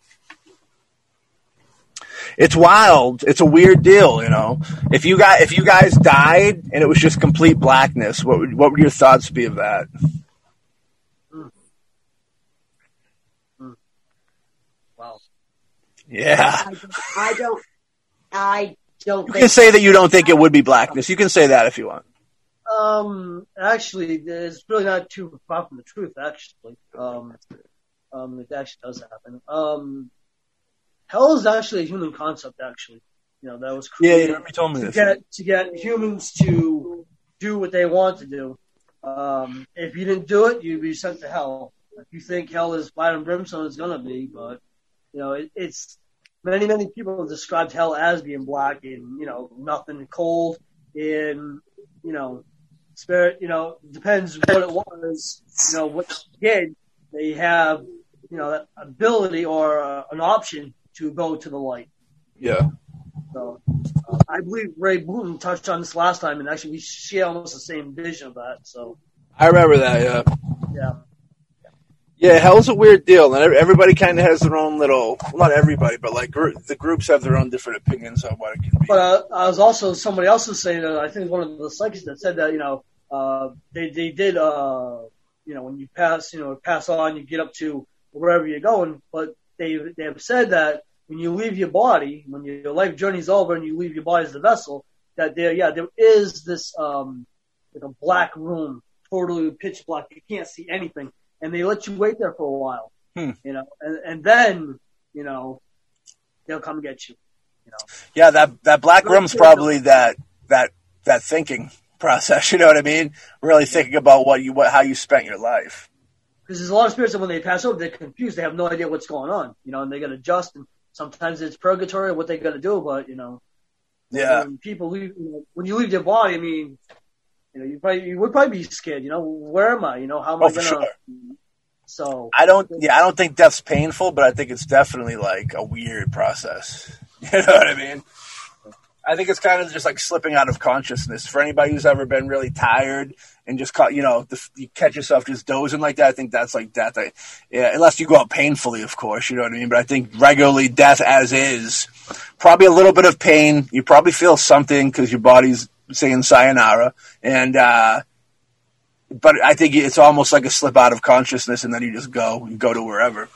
It's wild. It's a weird deal, you know. If you got if you guys died and it was just complete blackness, what would what would your thoughts be of that? Wow. Yeah. I don't, I don't, I don't You think can say that you don't think it would be blackness. You can say that if you want. Um, actually, it's really not too far from the truth. Actually, um, um, it actually does happen. Um, hell is actually a human concept. Actually, you know that was created yeah. You told me to this. get to get humans to do what they want to do. Um, if you didn't do it, you'd be sent to hell. If you think hell is fire and brimstone, it's gonna be. But you know, it, it's many many people have described hell as being black and you know nothing cold and you know spirit. You know, depends what it was. You know what they did. They have you know that ability or uh, an option to go to the light. Yeah. So uh, I believe Ray Boone touched on this last time, and actually we share almost the same vision of that. So I remember that, yeah. yeah, Yeah, hell's a weird deal, and everybody kind of has their own little. Well, not everybody, but like gr- the groups have their own different opinions on what it can be. but uh, I was also somebody else was saying that I think one of the psychics that said that you know uh, they they did uh, you know when you pass you know pass on you get up to wherever you're going, but they they have said that when you leave your body when your life journey's over and you leave your body as the vessel that there yeah there is this um like a black room totally pitch black. You can't see anything. And they let you wait there for a while Hmm. you know and and then you know they'll come get you you know. Yeah, that that black room's probably that that that thinking process. You know what I mean? Really thinking about what you what how you spent your life. because there's a lot of spirits that when they pass over, they're confused. They have no idea what's going on, you know, and they got to adjust. And sometimes it's purgatory, what they got to do. But you know, Yeah, when people leave, you know, when you leave your body, I mean, you know, you probably you would probably be scared. You know, where am I? You know, how am Oh, I gonna? sure. So I don't. Yeah, I don't think death's painful, but I think it's definitely like a weird process. You know what I mean? I think it's kind of just like slipping out of consciousness for anybody who's ever been really tired and just caught, you know, the, you catch yourself just dozing like that. I think that's like death. I, yeah, unless you go out painfully, of course, you know what I mean. But I think regularly death as is, probably a little bit of pain. You probably feel something because your body's saying sayonara, and uh, but I think it's almost like a slip out of consciousness, and then you just go, you go to wherever.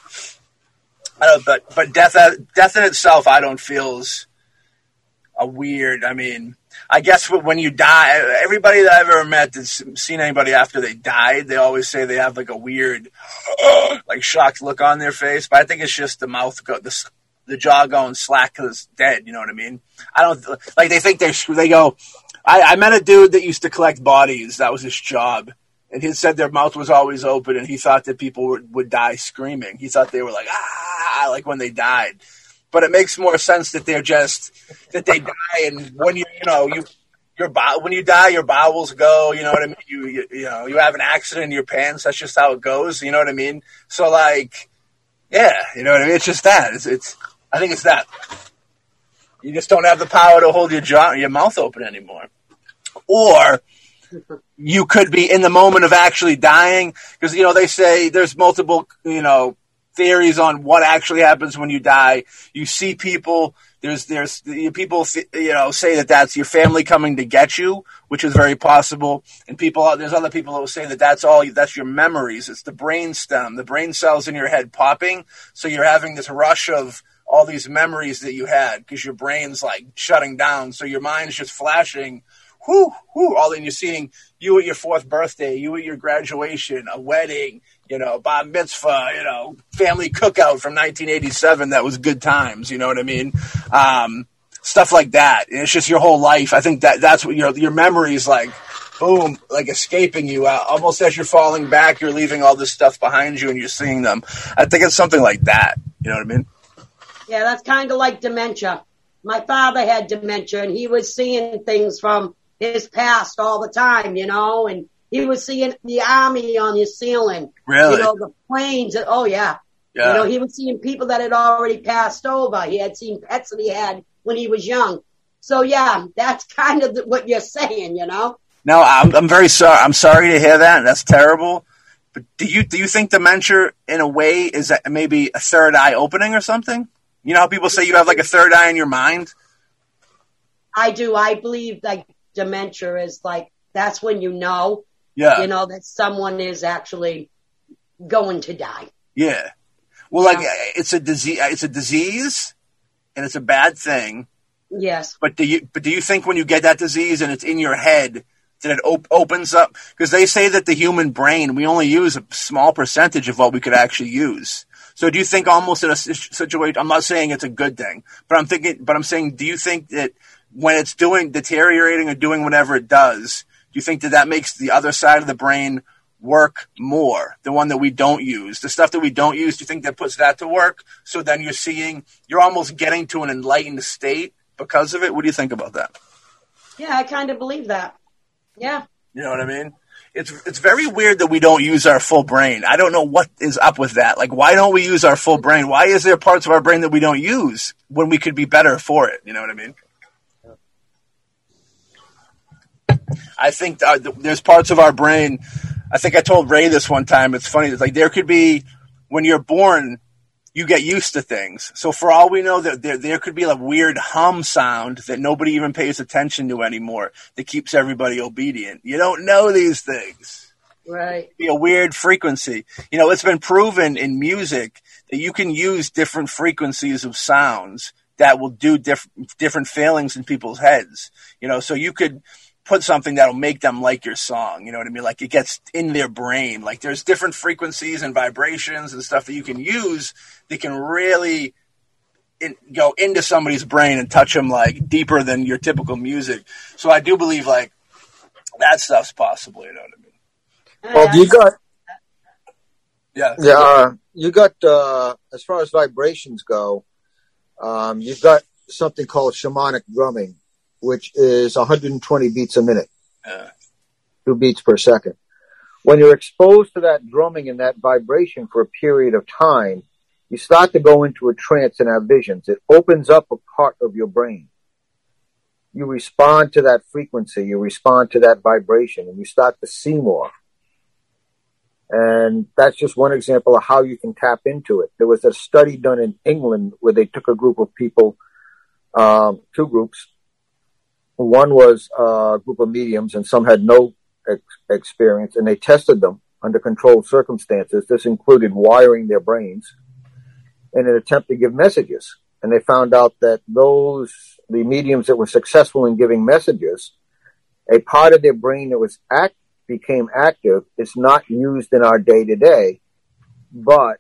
I don't, but but death death in itself, I don't feel a weird. I mean, I guess when you die, everybody that I've ever met that's seen anybody after they died, they always say they have like a weird, like shocked look on their face. But I think it's just the mouth go the the jaw going slack because it's dead. You know what I mean? I don't like they think they they go. I, I met a dude that used to collect bodies. That was his job and he said their mouth was always open, and he thought that people would, would die screaming. He thought they were like ah, like when they died. But it makes more sense that they're just that they die, and when you you know you your when you die, your bowels go. You know what I mean? You, you you know you have an accident in your pants. That's just how it goes. You know what I mean? So like, yeah, you know what I mean. It's just that. It's it's. I think it's that. You just don't have the power to hold your jaw, your mouth open anymore, or you could be in the moment of actually dying because you know they say there's multiple you know theories on what actually happens when you die. You see people. There's there's people you know say that that's your family coming to get you, which is very possible. And people there's other people that will say that that's all that's your memories. It's the brain stem, the brain cells in your head popping. So you're having this rush of all these memories that you had because your brain's like shutting down. So your mind's just flashing whoo, whoo, all in you're seeing you at your fourth birthday, you at your graduation, a wedding, you know, bar mitzvah, you know, family cookout from 1987 that was good times, you know what I mean? Um, stuff like that. It's just your whole life. I think that that's what your your memories like boom, like escaping you uh, almost as you're falling back, you're leaving all this stuff behind you and you're seeing them. I think it's something like that. You know what I mean? Yeah, that's kind of like dementia. My father had dementia and he was seeing things from his past all the time, you know, and he was seeing the army on his ceiling. Really? You know, the planes. Oh yeah. Yeah. You know, he was seeing people that had already passed over. He had seen pets that he had when he was young. So yeah, that's kind of what you're saying, you know? No, I'm, I'm very sorry. I'm sorry to hear that. That's terrible. But do you, do you think dementia in a way is that maybe a third eye opening or something? You know how people say you have like a third eye in your mind? I do. I believe like dementia is like that's when you know, yeah, you know that someone is actually going to die. Yeah. Well, like it's a disease. It's a disease, and it's a bad thing. Yes. But do you? But do you think when you get that disease and it's in your head that it op- opens up? Because they say that the human brain we only use a small percentage of what we could actually use. So do you think almost in a situation? I'm not saying it's a good thing, but I'm thinking. But I'm saying, do you think that when it's doing deteriorating or doing whatever it does, do you think that that makes the other side of the brain work more? The one that we don't use, the stuff that we don't use, do you think that puts that to work? So then you're seeing, you're almost getting to an enlightened state because of it. What do you think about that? Yeah, I kind of believe that. Yeah. You know what I mean? It's it's very weird that we don't use our full brain. I don't know what is up with that. Like, why don't we use our full brain? Why is there parts of our brain that we don't use when we could be better for it? You know what I mean? I think uh, there's parts of our brain. I think I told Ray this one time. It's funny. It's like there could be when you're born, you get used to things. So for all we know, that there, there could be a weird hum sound that nobody even pays attention to anymore that keeps everybody obedient. You don't know these things. Right. Be a weird frequency. You know, it's been proven in music that you can use different frequencies of sounds that will do different different feelings in people's heads. You know, so you could put something that'll make them like your song. You know what I mean? Like it gets in their brain. Like there's different frequencies and vibrations and stuff that you can use that can really in, go into somebody's brain and touch them like deeper than your typical music. So I do believe like that stuff's possible. You know what I mean? Well, you got yeah, yeah. Uh, you got uh, as far as vibrations go, um, you've got something called shamanic drumming which is 120 beats a minute, uh. two beats per second. When you're exposed to that drumming and that vibration for a period of time, you start to go into a trance and have visions. It opens up a part of your brain. You respond to that frequency, you respond to that vibration, and you start to see more. And that's just one example of how you can tap into it. There was a study done in England where they took a group of people, um, two groups, one was uh, a group of mediums, and some had no ex- experience, and they tested them under controlled circumstances. This included wiring their brains in an attempt to give messages. And they found out that those, the mediums that were successful in giving messages, a part of their brain that was act, became active is not used in our day to day, but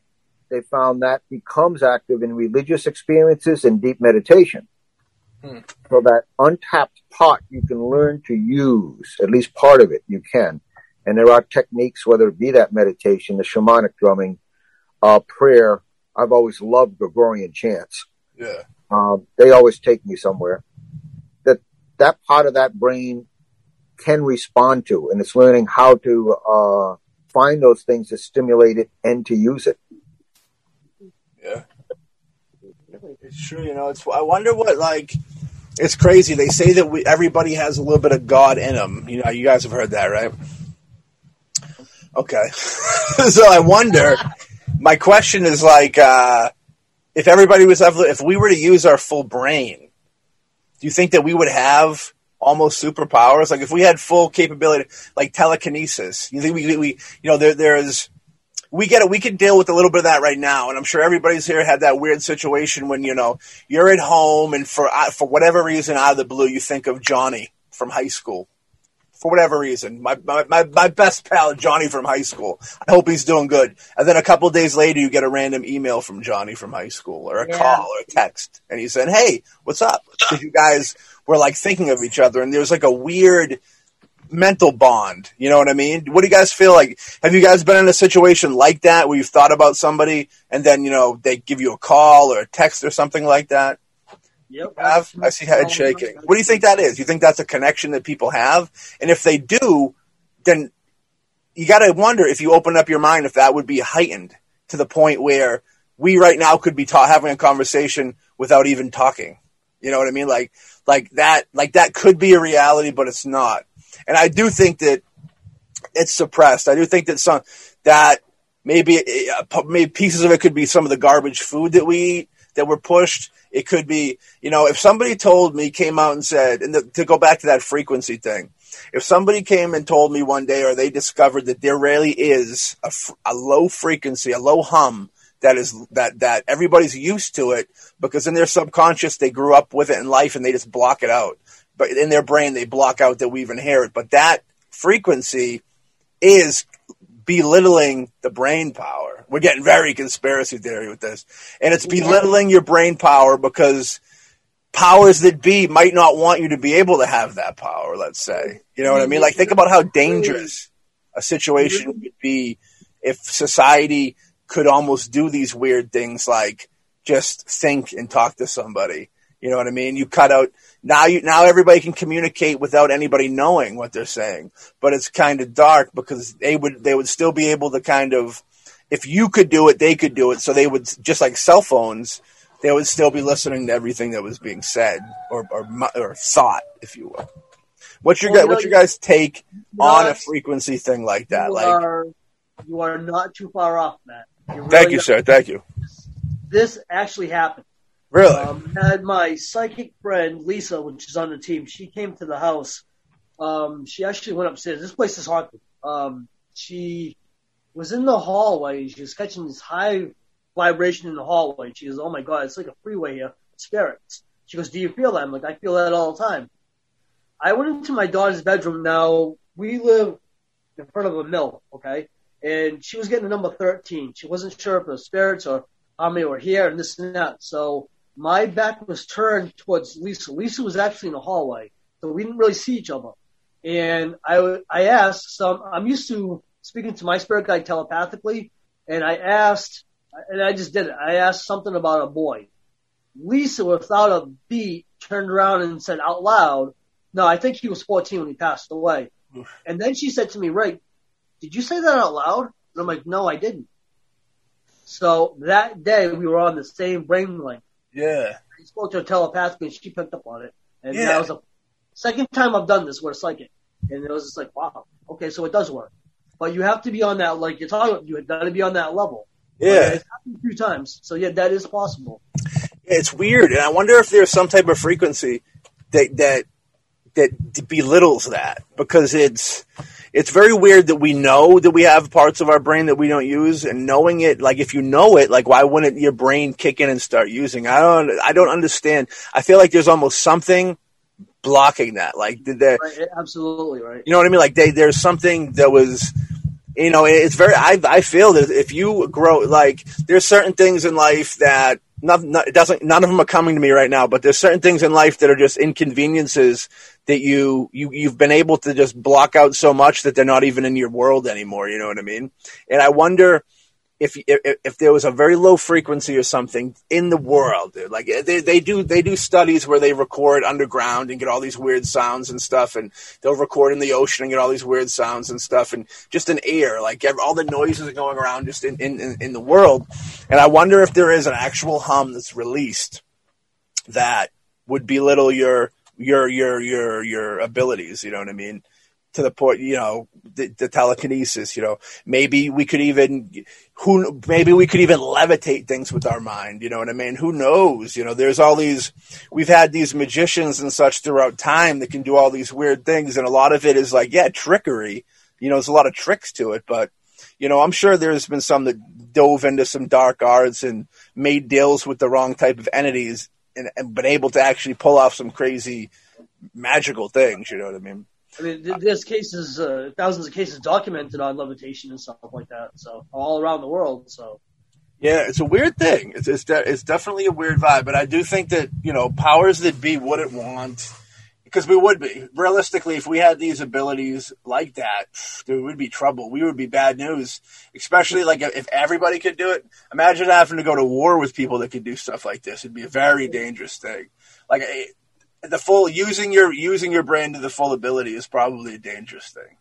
they found that becomes active in religious experiences and deep meditation. Hmm. So that untapped pot you can learn to use, at least part of it you can. And there are techniques, whether it be that meditation, the shamanic drumming, uh, prayer. I've always loved Gregorian chants. Yeah. Um, they always take me somewhere. That, that part of that brain can respond to, and it's learning how to, uh, find those things to stimulate it and to use it. Yeah. It's true, you know. It's. I wonder what like. It's crazy. They say that we, everybody has a little bit of God in them. You know, you guys have heard that, right? Okay. so I wonder. My question is like, uh, if everybody was if we were to use our full brain, do you think that we would have almost superpowers? Like if we had full capability, like telekinesis, you think we, we you know, there, there's we get it. We can deal with a little bit of that right now, and I'm sure everybody's here had that weird situation when you know you're at home and for uh, for whatever reason out of the blue you think of Johnny from high school. For whatever reason, my, my, my, my best pal Johnny from high school. I hope he's doing good. And then a couple days later, you get a random email from Johnny from high school, or a yeah. call, or a text, and he said, "Hey, what's up?" Because you guys were like thinking of each other, and there was like a weird mental bond. You know what I mean? What do you guys feel like? Have you guys been in a situation like that where you've thought about somebody and then, you know, they give you a call or a text or something like that? Yep. Have? I see head shaking. What do you think that is? You think that's a connection that people have? And if they do, then you got to wonder if you open up your mind if that would be heightened to the point where we right now could be ta- having a conversation without even talking. You know what I mean? Like, like that, like that could be a reality, but it's not. And I do think that it's suppressed. I do think that some that maybe maybe pieces of it could be some of the garbage food that we eat that were pushed. It could be, you know, if somebody told me, came out and said, and the, to go back to that frequency thing, if somebody came and told me one day, or they discovered that there really is a, a low frequency, a low hum that is that that everybody's used to it because in their subconscious they grew up with it in life and they just block it out but in their brain they block out that we've inherited. But that frequency is belittling the brain power. We're getting very conspiracy theory with this. And it's belittling your brain power because powers that be might not want you to be able to have that power, let's say. You know what I mean? Like think about how dangerous a situation would be if society could almost do these weird things like just think and talk to somebody. You know what I mean? You cut out now you now everybody can communicate without anybody knowing what they're saying. But it's kind of dark because they would they would still be able to kind of if you could do it, they could do it. So they would just like cell phones, they would still be listening to everything that was being said or or, or thought, if you will. What's your well, what's your guys' take on a frequency thing like that? You like are, you are not too far off, Matt. Really Thank you, sir. Thank you. This actually happened. Really? Um, had my psychic friend Lisa, when she's on the team. She came to the house. Um, she actually went upstairs. This place is haunted. Um, she was in the hallway. She was catching this high vibration in the hallway. She goes, "Oh my god, it's like a freeway here. Spirits." She goes, "Do you feel that?" I'm like, "I feel that all the time." I went into my daughter's bedroom. Now we live in front of a mill, okay, and she was getting the number 13. She wasn't sure if it was spirits or how many were here and this and that. So my back was turned towards Lisa. Lisa was actually in the hallway, so we didn't really see each other. And I, I asked some, I'm used to speaking to my spirit guide telepathically, and I asked, and I just did it. I asked something about a boy. Lisa, without a beat, turned around and said out loud, no, I think he was 14 when he passed away. And then she said to me, Ray, did you say that out loud? And I'm like, no, I didn't. So that day we were on the same brain link. Yeah. I spoke to her telepathically and she picked up on it. And yeah. that was a second time I've done this where it's psychic. And it was just like, wow, okay, so it does work. But you have to be on that, like you're talking about, you got to be on that level. Yeah. It's happened a few times. So yeah, that is possible. It's weird. And I wonder if there's some type of frequency that, that that belittles that because it's it's very weird that we know that we have parts of our brain that we don't use and knowing it like if you know it like why wouldn't your brain kick in and start using? I don't i don't understand. I feel like there's almost something blocking that like the, Right, absolutely right. you know what i mean? Like they, there's something that was you know it's very i i feel that if you grow like there's certain things in life that not, it doesn't none of them are coming to me right now but there's certain things in life that are just inconveniences that you you you've been able to just block out so much that they're not even in your world anymore you know what i mean? And i wonder if, if if there was a very low frequency or something in the world, dude, like eh, they, they do they do studies where they record underground and get all these weird sounds and stuff, and they'll record in the ocean and get all these weird sounds and stuff, and just in air, like all the noises going around just in, in, in the world. And I wonder if there is an actual hum that's released that would belittle your your your your your abilities. You know what I mean? To the point, you know, the, the telekinesis. You know, maybe we could even who maybe we could even levitate things with our mind. You know what I mean? Who knows? You know, there's all these. We've had these magicians and such throughout time that can do all these weird things, and a lot of it is like, yeah, trickery. You know, there's a lot of tricks to it, but you know, I'm sure there's been some that dove into some dark arts and made deals with the wrong type of entities and, and been able to actually pull off some crazy magical things. You know what I mean? I mean, there's cases, uh, thousands of cases documented on levitation and stuff like that. So all around the world. So Yeah, it's a weird thing. It's it's, de- it's definitely a weird vibe, but I do think that you know powers that be wouldn't want because we would be realistically if we had these abilities like that, there would be trouble. We would be bad news, especially like if everybody could do it. Imagine having to go to war with people that could do stuff like this. It'd be a very dangerous thing. Like eh, the full using your using your brain to the full ability is probably a dangerous thing.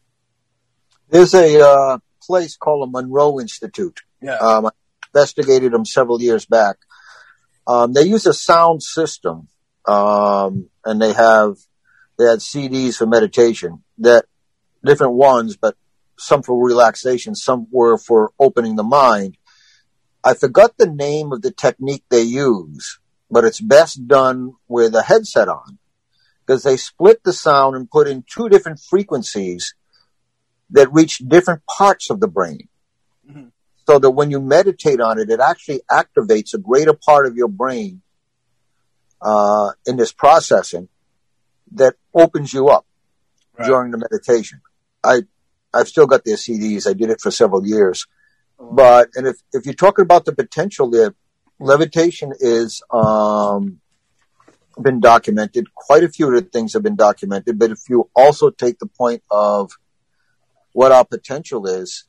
There's a uh, place called the Monroe Institute. Yeah. Um, I investigated them several years back. Um, they use a sound system, um, and they have they had CDs for meditation that different ones, but some for relaxation, some were for opening the mind. I forgot the name of the technique they use, but it's best done with a headset on because they split the sound and put in two different frequencies that reach different parts of the brain. Mhm. So that when you meditate on it, it actually activates a greater part of your brain uh, in this processing that opens you up Right. during the meditation. I I've still got their CDs. I did it for several years. But and if if you're talking about the potential there, levitation is um, been documented. Quite a few of the things have been documented. But if you also take the point of what our potential is,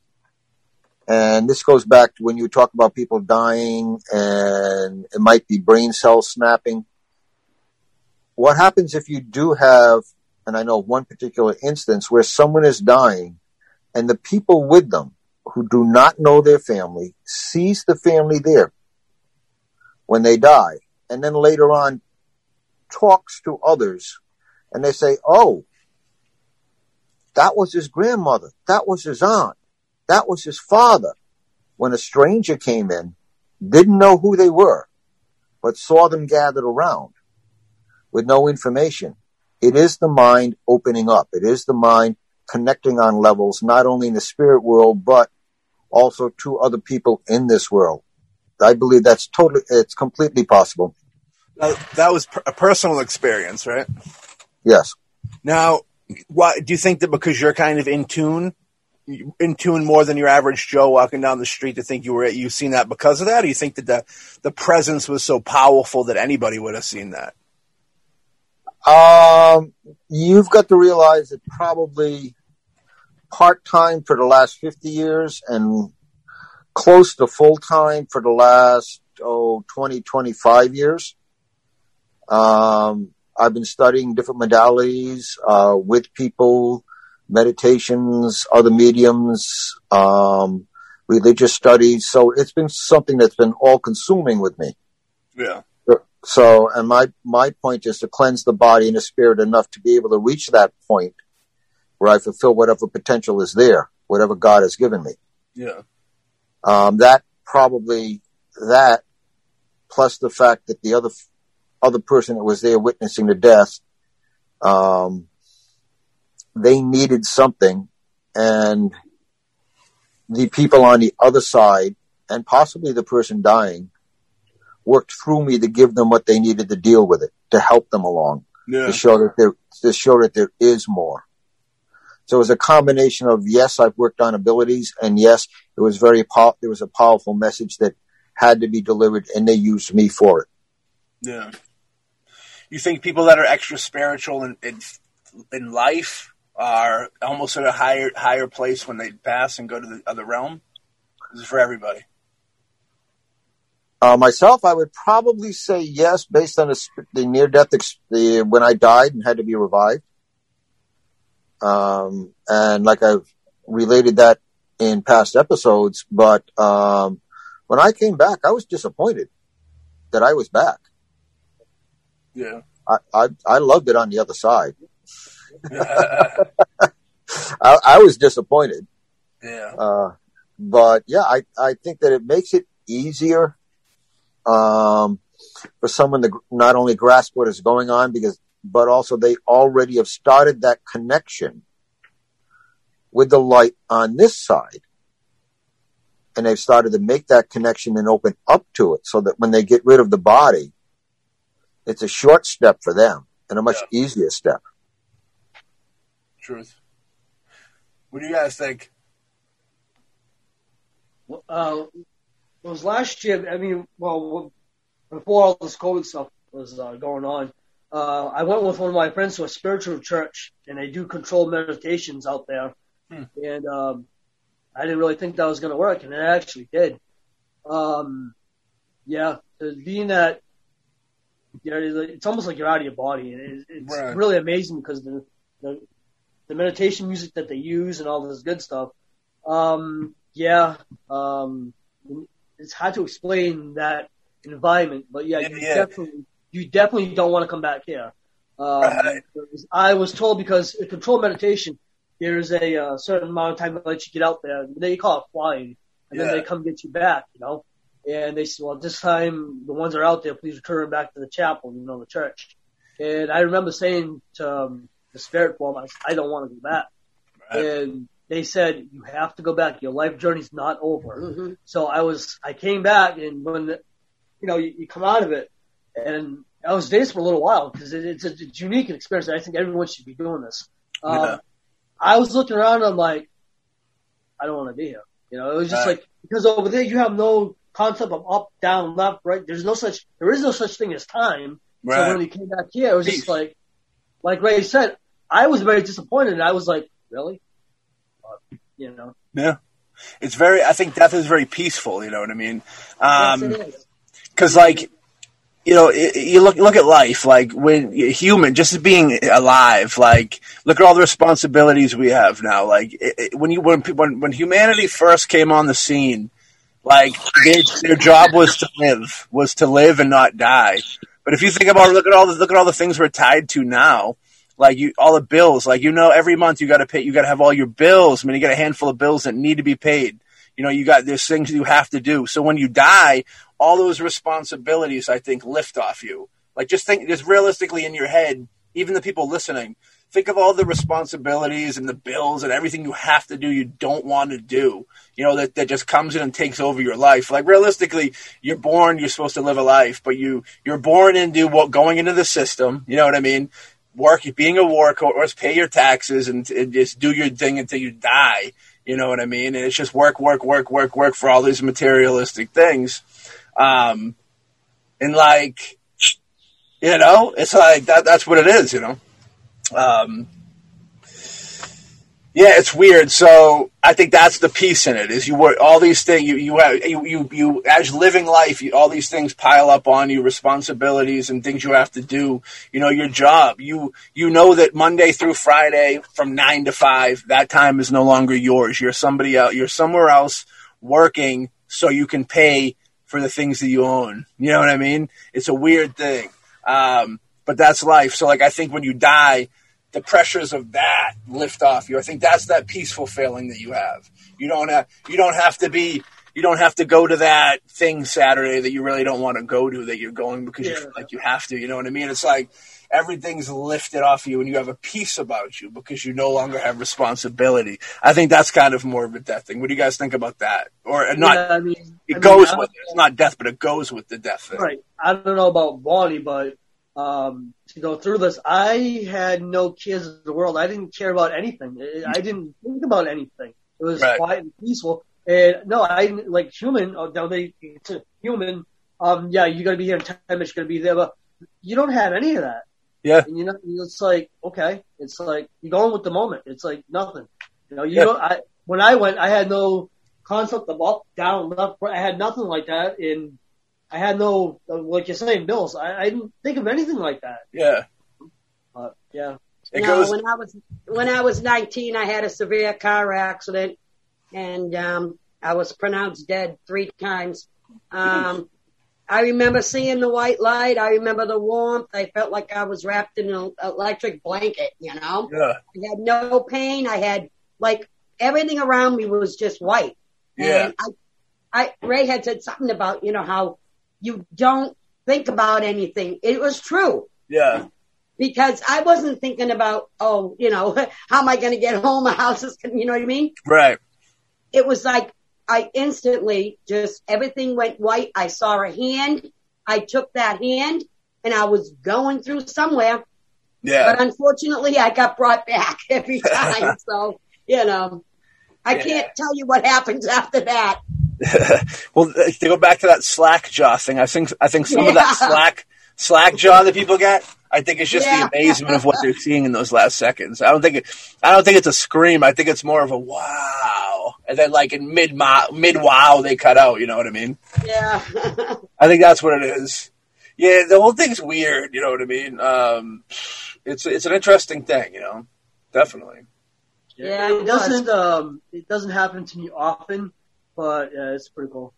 and this goes back to when you talk about people dying and it might be brain cells snapping. What happens if you do have, and I know one particular instance where someone is dying and the people with them who do not know their family sees the family there when they die and then later on talks to others and they say, Oh, that was his grandmother. That was his aunt. That was his father. When a stranger came in, didn't know who they were, but saw them gathered around with no information. It is the mind opening up. It is the mind connecting on levels, not only in the spirit world, but also to other people in this world. I believe that's totally, it's completely possible. That, that was a personal experience, right? Yes. Now, why do you think that because you're kind of in tune, in tune more than your average Joe walking down the street to think you were you've seen that because of that? Or you think that the the presence was so powerful that anybody would have seen that? Um, you've got to realize that probably part time for the last 50 years and close to full time for the last, oh, 20, 25 years. Um, I've been studying different modalities, uh, with people, meditations, other mediums, um, religious studies. So it's been something that's been all consuming with me. Yeah. So, and my, my point is to cleanse the body and the spirit enough to be able to reach that point where I fulfill whatever potential is there, whatever God has given me. Yeah. Um, that probably, that plus the fact that the other, other person that was there witnessing the death, um, they needed something and the people on the other side and possibly the person dying worked through me to give them what they needed to deal with it, to help them along, Yeah. to show that there, to show that there is more. So it was a combination of yes, I've worked on abilities, and yes, it was very there was a powerful message that had to be delivered, and they used me for it. Yeah. You think people that are extra spiritual in in, in life are almost at a higher higher place when they pass and go to the other realm? This is for everybody. Uh, myself, I would probably say yes, based on the, the near death, ex- the when I died and had to be revived. Um, and like I've related that in past episodes, but um, when I came back, I was disappointed that I was back. Yeah. I, I, I loved it on the other side. I, I was disappointed. Yeah. Uh, but yeah, I, I think that it makes it easier, um, for someone to not only grasp what is going on because, but also they already have started that connection with the light on this side. And they've started to make that connection and open up to it so that when they get rid of the body, it's a short step for them and a much easier step. Truth. What do you guys think? Uh, it was last year. I mean, well, before all this COVID stuff was uh, going on, uh, I went with one of my friends to a spiritual church, and they do controlled meditations out there. Hmm. And um, I didn't really think that was going to work, and it actually did. Um, yeah, being that, you know, it's- almost like you're out of your body, and it's, it's Right. really amazing because the, the the meditation music that they use and all this good stuff. Um, yeah, um, it's hard to explain that environment, but yeah, Yeah, you yeah. definitely you definitely don't want to come back here. Um, Right. I was told because in controlled meditation, there's a uh, certain amount of time that lets you get out there. They call it flying, and Yeah. then they come get you back, you know. And they said, well, this time the ones that are out there, please return back to the chapel, you know, the church. And I remember saying to um, the spirit form, I, I don't want to go back. Right. And they said, you have to go back. Your life journey's not over. hmm So I was, I came back and when, the, you know, you, you come out of it and I was dazed for a little while because it, it's a it's unique experience. I think everyone should be doing this. Um, Yeah. I was looking around and I'm like, I don't want to be here. You know, it was just Right. like, because over there you have no concept of up, down, left, right. There's no such, there is no such thing as time. So when we came back here, it was Peace. just like, like Ray said, I was very disappointed. And I was like, really? Uh, you know, Yeah. It's very, I think death is very peaceful, you know what I mean? Um, yes, cause like, you know, you look, look at life, like when human, just being alive, like, look at all the responsibilities we have now. Like, it, it, when you, when, when, when humanity first came on the scene, like, their, job was to live, was to live and not die. But if you think about, look at all the, look at all the things we're tied to now. Like you, all the bills, like, you know, every month you gotta pay, you gotta have all your bills. I mean, you got a handful of bills that need to be paid. You know, you got, there's things you have to do. So when you die, all those responsibilities, I think, lift off you. Like just think, just realistically in your head, even the people listening, think of all the responsibilities and the bills and everything you have to do you don't want to do. You know, that, that just comes in and takes over your life. Like realistically, you're born, you're supposed to live a life, but you, you're born into what, going into the system. You know what I mean? Work, being a workhorse, pay your taxes and, and just do your thing until you die. You know what I mean? And it's just work, work, work, work, work for all these materialistic things. Um, and like, you know, it's like that, that's what it is, you know? Um, yeah, it's weird. So I think that's the peace in it is you work all these things, you, you, have, you, you, you, as living life, you, all these things pile up on you, responsibilities and things you have to do. You know, your job, you, you know that Monday through Friday from nine to five, that time is no longer yours. You're somebody else, you're somewhere else working so you can pay for the things that you own. You know what I mean? It's a weird thing. Um, but that's life. So like, I think when you die, the pressures of that lift off you. I think that's that peaceful feeling that you have. You don't have, you don't have to be, you don't have to go to that thing Saturday that you really don't want to go to that you're going because you Yeah. feel like you have to. You know what I mean? It's like everything's lifted off you and you have a peace about you because you no longer have responsibility. I think that's kind of more of a death thing. What do you guys think about that? Or uh, not? Yeah, I mean, it I goes with it. It's not death, but it goes with the death thing. Right. I don't know about Bonnie, but um, to go through this, I had no kids in the world. I didn't care about anything. I didn't think about anything. It was Right. quiet and peaceful. And no, I like human. Oh, no, they it's a human. Um, yeah, you're gonna be here in ten minutes. You're gonna be there, but you don't have any of that. Yeah. And you know, it's like okay, it's like you're going with the moment. It's like nothing. You know, you Yeah. know, I when I went, I had no concept of up, down, left. right. I had nothing like that. And I had no, uh, like you're saying, bills. I, I didn't think of anything like that. Yeah. But yeah, It no, goes. when I was when I was 19, I had a severe car accident, and um, I was pronounced dead three times. Um, I remember seeing the white light. I remember the warmth. I felt like I was wrapped in an electric blanket. You know, Yeah. I had no pain. I had like everything around me was just white. Yeah. And I, I Ray had said something about you know how you don't think about anything. It was true Yeah. because I wasn't thinking about, oh, you know, how am I going to get home? My house is, you know what I mean? Right. It was like I instantly just everything went white. I saw a hand. I took that hand and I was going through somewhere, Yeah. but unfortunately I got brought back every time. so, you know, I Yeah. can't tell you what happens after that. well, uh, to go back to that slack jaw thing, I think I think some of that slack slack jaw that people get, I think it's just Yeah. the amazement of what they're seeing in those last seconds. I don't think it, I don't think it's a scream. I think it's more of a wow, and then like in mid mid wow they cut out. You know what I mean? Yeah. I think that's what it is. Yeah, the whole thing's weird. You know what I mean? Um, it's it's an interesting thing. You know, definitely. Yeah, it it doesn't. Um, it doesn't happen to me often, but yeah, it's pretty cool.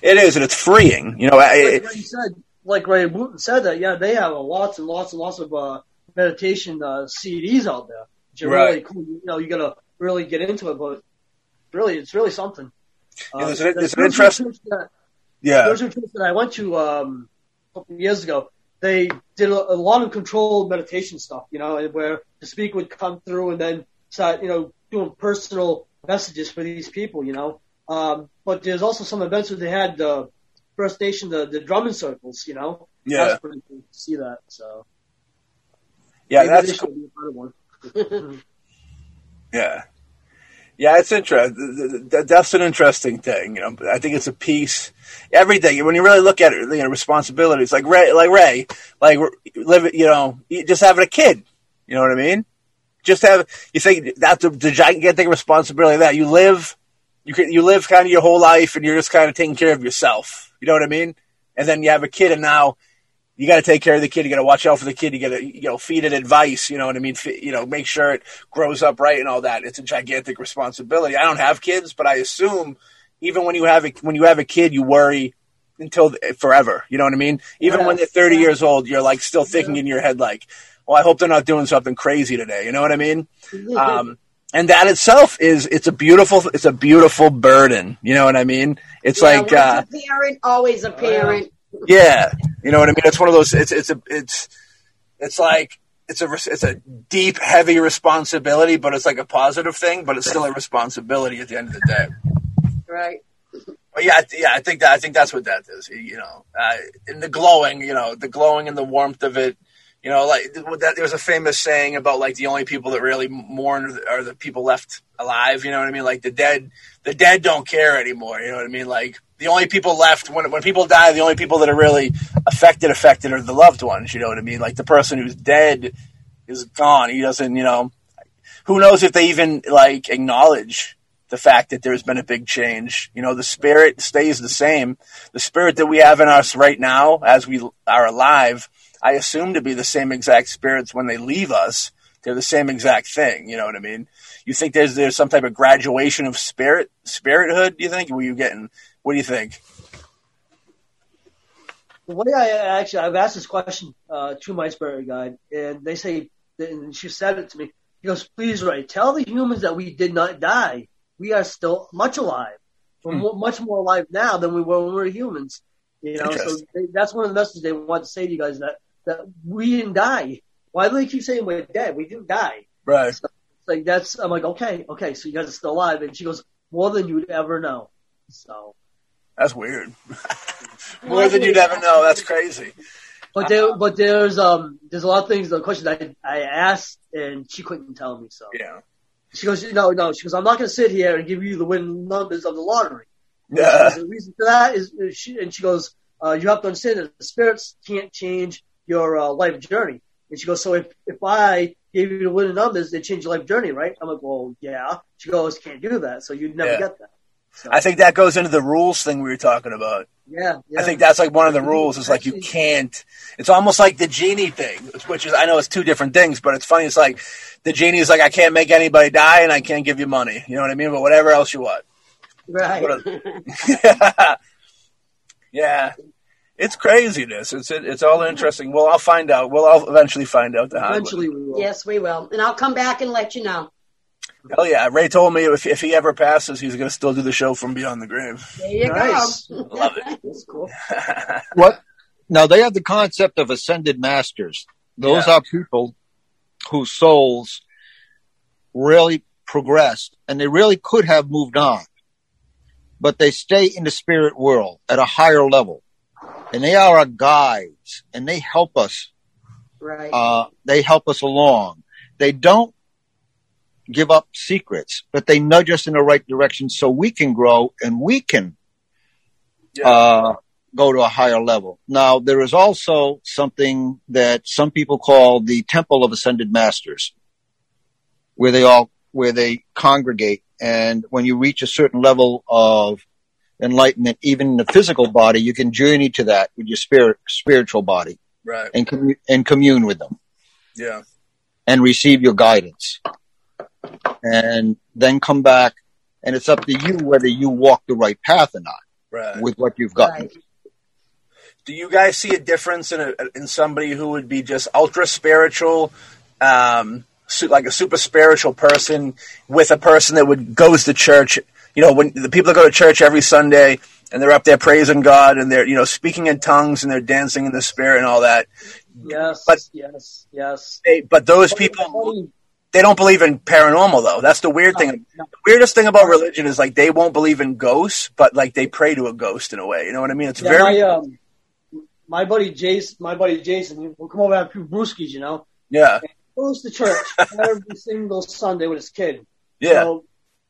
It is, and it's freeing. You know, I- Like it, Ray said, like Ray Wooten said that, yeah, they have lots and lots and lots of uh, meditation uh, CDs out there. Which are Right. really cool. You know, you gotta really get into it, but really, it's really something. Uh, Yeah, there's an- there's an interest- that- yeah, spiritual church that I went to um, a couple of years ago. They did a, a lot of controlled meditation stuff, you know, where the speaker would come through and then start, you know, doing personal messages for these people, you know. Um, but there's also some events where they had the First Nation, the, the drumming circles, you know. yeah, That's pretty cool to see that. So yeah. maybe That's this should be a one. Yeah. Yeah, it's interesting. That's an interesting thing. You know, I think it's a piece. Everything when you really look at it, you know, responsibilities like Ray, like Ray, like live. You know, just having a kid. You know what I mean? Just have you think that's the, the gigantic responsibility that you live. You can, you live kind of your whole life, and you're just kind of taking care of yourself. You know what I mean? And then you have a kid, and now you got to take care of the kid. You got to watch out for the kid. You got to, you know, feed it advice. You know what I mean? Fe- You know, make sure it grows up right and all that. It's a gigantic responsibility. I don't have kids, but I assume even when you have a, when you have a kid, you worry until th- forever. You know what I mean? Even when they're 30 years old, you're like still thinking in your head, like, well, I hope they're not doing something crazy today. You know what I mean? Um, and that itself is, it's a beautiful, it's a beautiful burden. You know what I mean? It's Yeah, like, uh, a parent, always a parent. Yeah, you know what I mean. It's one of those. It's it's a it's it's like it's a it's a deep, heavy responsibility, but it's like a positive thing. But it's still a responsibility at the end of the day. Right. But yeah, yeah, I think that I think that's what that is. You know, uh, in the glowing, you know, the glowing and the warmth of it. You know, like that. There's a famous saying about like the only people that really mourn are the people left alive. You know what I mean? Like the dead, the dead don't care anymore. You know what I mean? Like the only people left when when people die, the only people that are really affected affected are the loved ones. You know what I mean? Like the person who's dead is gone. He doesn't. You know, who knows if they even like acknowledge the fact that there's been a big change. You know, the spirit stays the same. The spirit that we have in us right now, as we are alive, I assume to be the same exact spirits when they leave us. They're the same exact thing. You know what I mean? You think there's there's some type of graduation of spirit spirithood? You think? Were you getting? What do you think? The way I actually, I've asked this question uh, to my spirit guide, and they say, and she said it to me. He goes, "Please, Ray, tell the humans that we did not die. We are still much alive. We're more, much more alive now than we were when we were humans. You know, so they, that's one of the messages they want to say to you guys that that we didn't die. Why do they keep saying we're dead? We didn't die. Right. It's like that's I'm like okay, okay, so you guys are still alive, and she goes more than you'd ever know. So, That's weird. More than you'd ever know. That's crazy. but there, but there's um there's a lot of things, the questions I I asked, and she couldn't tell me. So Yeah. she goes, no, no, she goes, I'm not going to sit here and give you the win numbers of the lottery. Yeah. The reason for that is, is she, and she goes, uh, you have to understand that the spirits can't change your uh, life journey. And she goes, so if, if I gave you the winning numbers, they change your life journey, right? I'm like, well, yeah. She goes, can't do that, so you'd never Yeah. get that. So, I think that goes into the rules thing we were talking about. yeah, yeah. I think that's like one of the rules is like you can't. It's almost like the genie thing, which is I know it's two different things, but it's funny. It's like the genie is like I can't make anybody die and I can't give you money. You know what I mean? But whatever else you want. right. What yeah, it's craziness. It's it, it's all interesting. Well, I'll find out. We'll all eventually find out the hard. Eventually, we will. yes, we will. And I'll come back and let you know. Hell yeah! Ray told me if if he ever passes, he's going to still do the show from beyond the grave. There you Nice. go. Love it. That's cool. What? Now they have the concept of ascended masters. Those Yeah. are people whose souls really progressed and they really could have moved on, but they stay in the spirit world at a higher level and they are our guides and they help us. Right. Uh, they help us along. They don't give up secrets, but they nudge us in the right direction so we can grow and we can Yeah. uh, go to a higher level. Now, there is also something that some people call the Temple of Ascended Masters, where they all, where they congregate. And when you reach a certain level of enlightenment, even in the physical body, you can journey to that with your spirit, spiritual body right. and, commu- and commune with them Yeah. and receive your guidance. And then come back and it's up to you whether you walk the right path or not Right. with what you've gotten. Right. Do you guys see a difference in a, in somebody who would be just ultra spiritual, um, su- like a super spiritual person, with a person that would goes to church? You know, when the people that go to church every Sunday and they're up there praising God and they're you know speaking in tongues and they're dancing in the spirit and all that. Yes, But- yes, yes. They, but those people they don't believe in paranormal though. That's the weird thing. No, The weirdest thing about religion is like they won't believe in ghosts, but like they pray to a ghost in a way. You know what I mean? It's Yeah, very my um, my buddy Jason, my buddy Jason, will come over and have few brewskis, you know. yeah Goes to church every single Sunday with his kid. yeah So,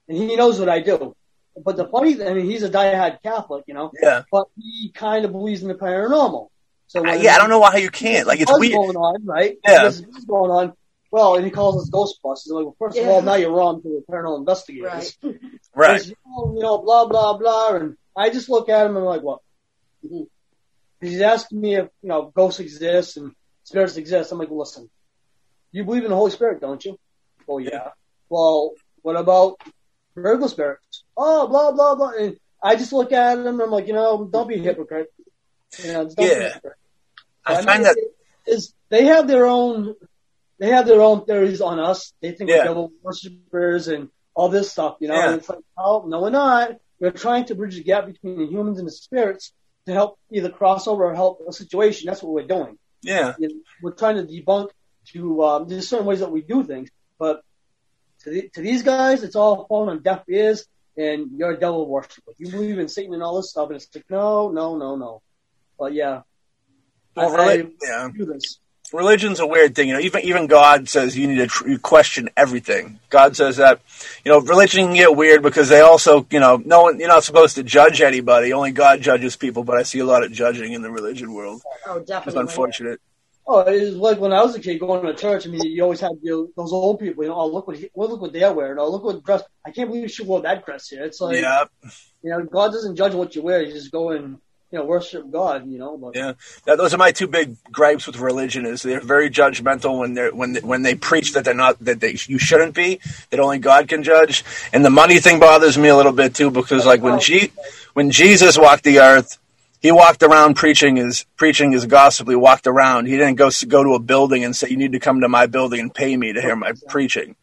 and he knows what I do. But the funny thing, I mean, he's a diehard Catholic, you know, yeah. but he kind of believes in the paranormal. So Uh, yeah, I don't know why you can't. Like it's weird. going on, right? Yeah. This is going on. Well, and he calls us Ghostbusters. I'm like, well, first of all, now you're wrong to the paranormal investigators. Right. Right. You know, you know, blah blah blah, and I just look at him and I'm like, what? Mhm. He's asking me if you know ghosts exist and spirits exist. I'm like, listen, you believe in the Holy Spirit, don't you? Oh yeah. Well, what about regular spirits? Oh, blah blah blah. And I just look at him and I'm like, you know, don't be a hypocrite. You know, don't be a Yeah. hypocrite. I mean, find that is they have their own they have their own theories on us. They think Yeah. we're devil worshippers and all this stuff, you know. Yeah. And it's like, oh no, we're not. We're trying to bridge the gap between the humans and the spirits to help either cross over or help a situation. That's what we're doing. yeah. You know, we're trying to debunk to um, there's certain ways that we do things, but to the, to these guys, it's all falling on deaf ears. And you're a devil worshiper. You believe in Satan and all this stuff, and it's like, no, no, no, no. But yeah, Well, I- reli- yeah. do this. Religion's a weird thing. You know, even even God says you need to tr- you question everything. God says that. You know, religion can get weird because they also, you know, no one. You're not supposed to judge anybody. Only God judges people. But I see a lot of judging in the religion world. Oh, oh definitely. It's unfortunate. Oh, it was like when I was a kid going to church. I mean, you always had those old people. You know, oh look what he, well, look what they're wearing. Oh look what dress. I can't believe she wore that dress here. It's like Yeah. you know, God doesn't judge what you wear. You just go and you know worship God. You know, but Yeah, Now, those are my two big gripes with religion. Is they're very judgmental when they're when they, when they preach that they're not that they you shouldn't be that only God can judge. And the money thing bothers me a little bit too because like when G, when Jesus walked the earth, he walked around preaching his preaching his gospel. He walked around. He didn't go go to a building and say you need to come to my building and pay me to hear my preaching.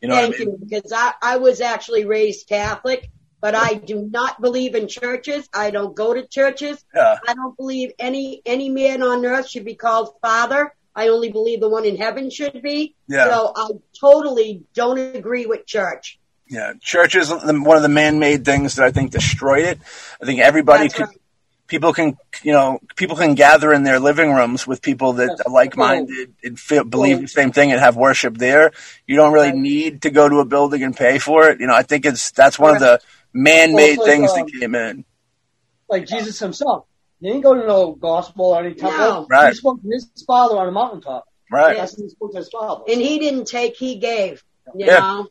You know Thank what I mean? you, because I, I was actually raised Catholic, but I do not believe in churches. I don't go to churches. Yeah. I don't believe any any man on earth should be called father. I only believe the one in heaven should be. Yeah. So I totally don't agree with church. Yeah, church is one of the man-made things that I think destroyed it. I think everybody That's could, right. people can, you know, people can gather in their living rooms with people that are like-minded and feel, believe the same thing and have worship there. You don't really Right. need to go to a building and pay for it. You know, I think it's that's one of the man-made Well, like, things um, that came in. Like Jesus himself. He didn't go to no gospel or any temple. No. Right. He spoke to his father on a mountaintop. Right. That's when he spoke to his father. And he didn't take, he gave. You Yeah. know?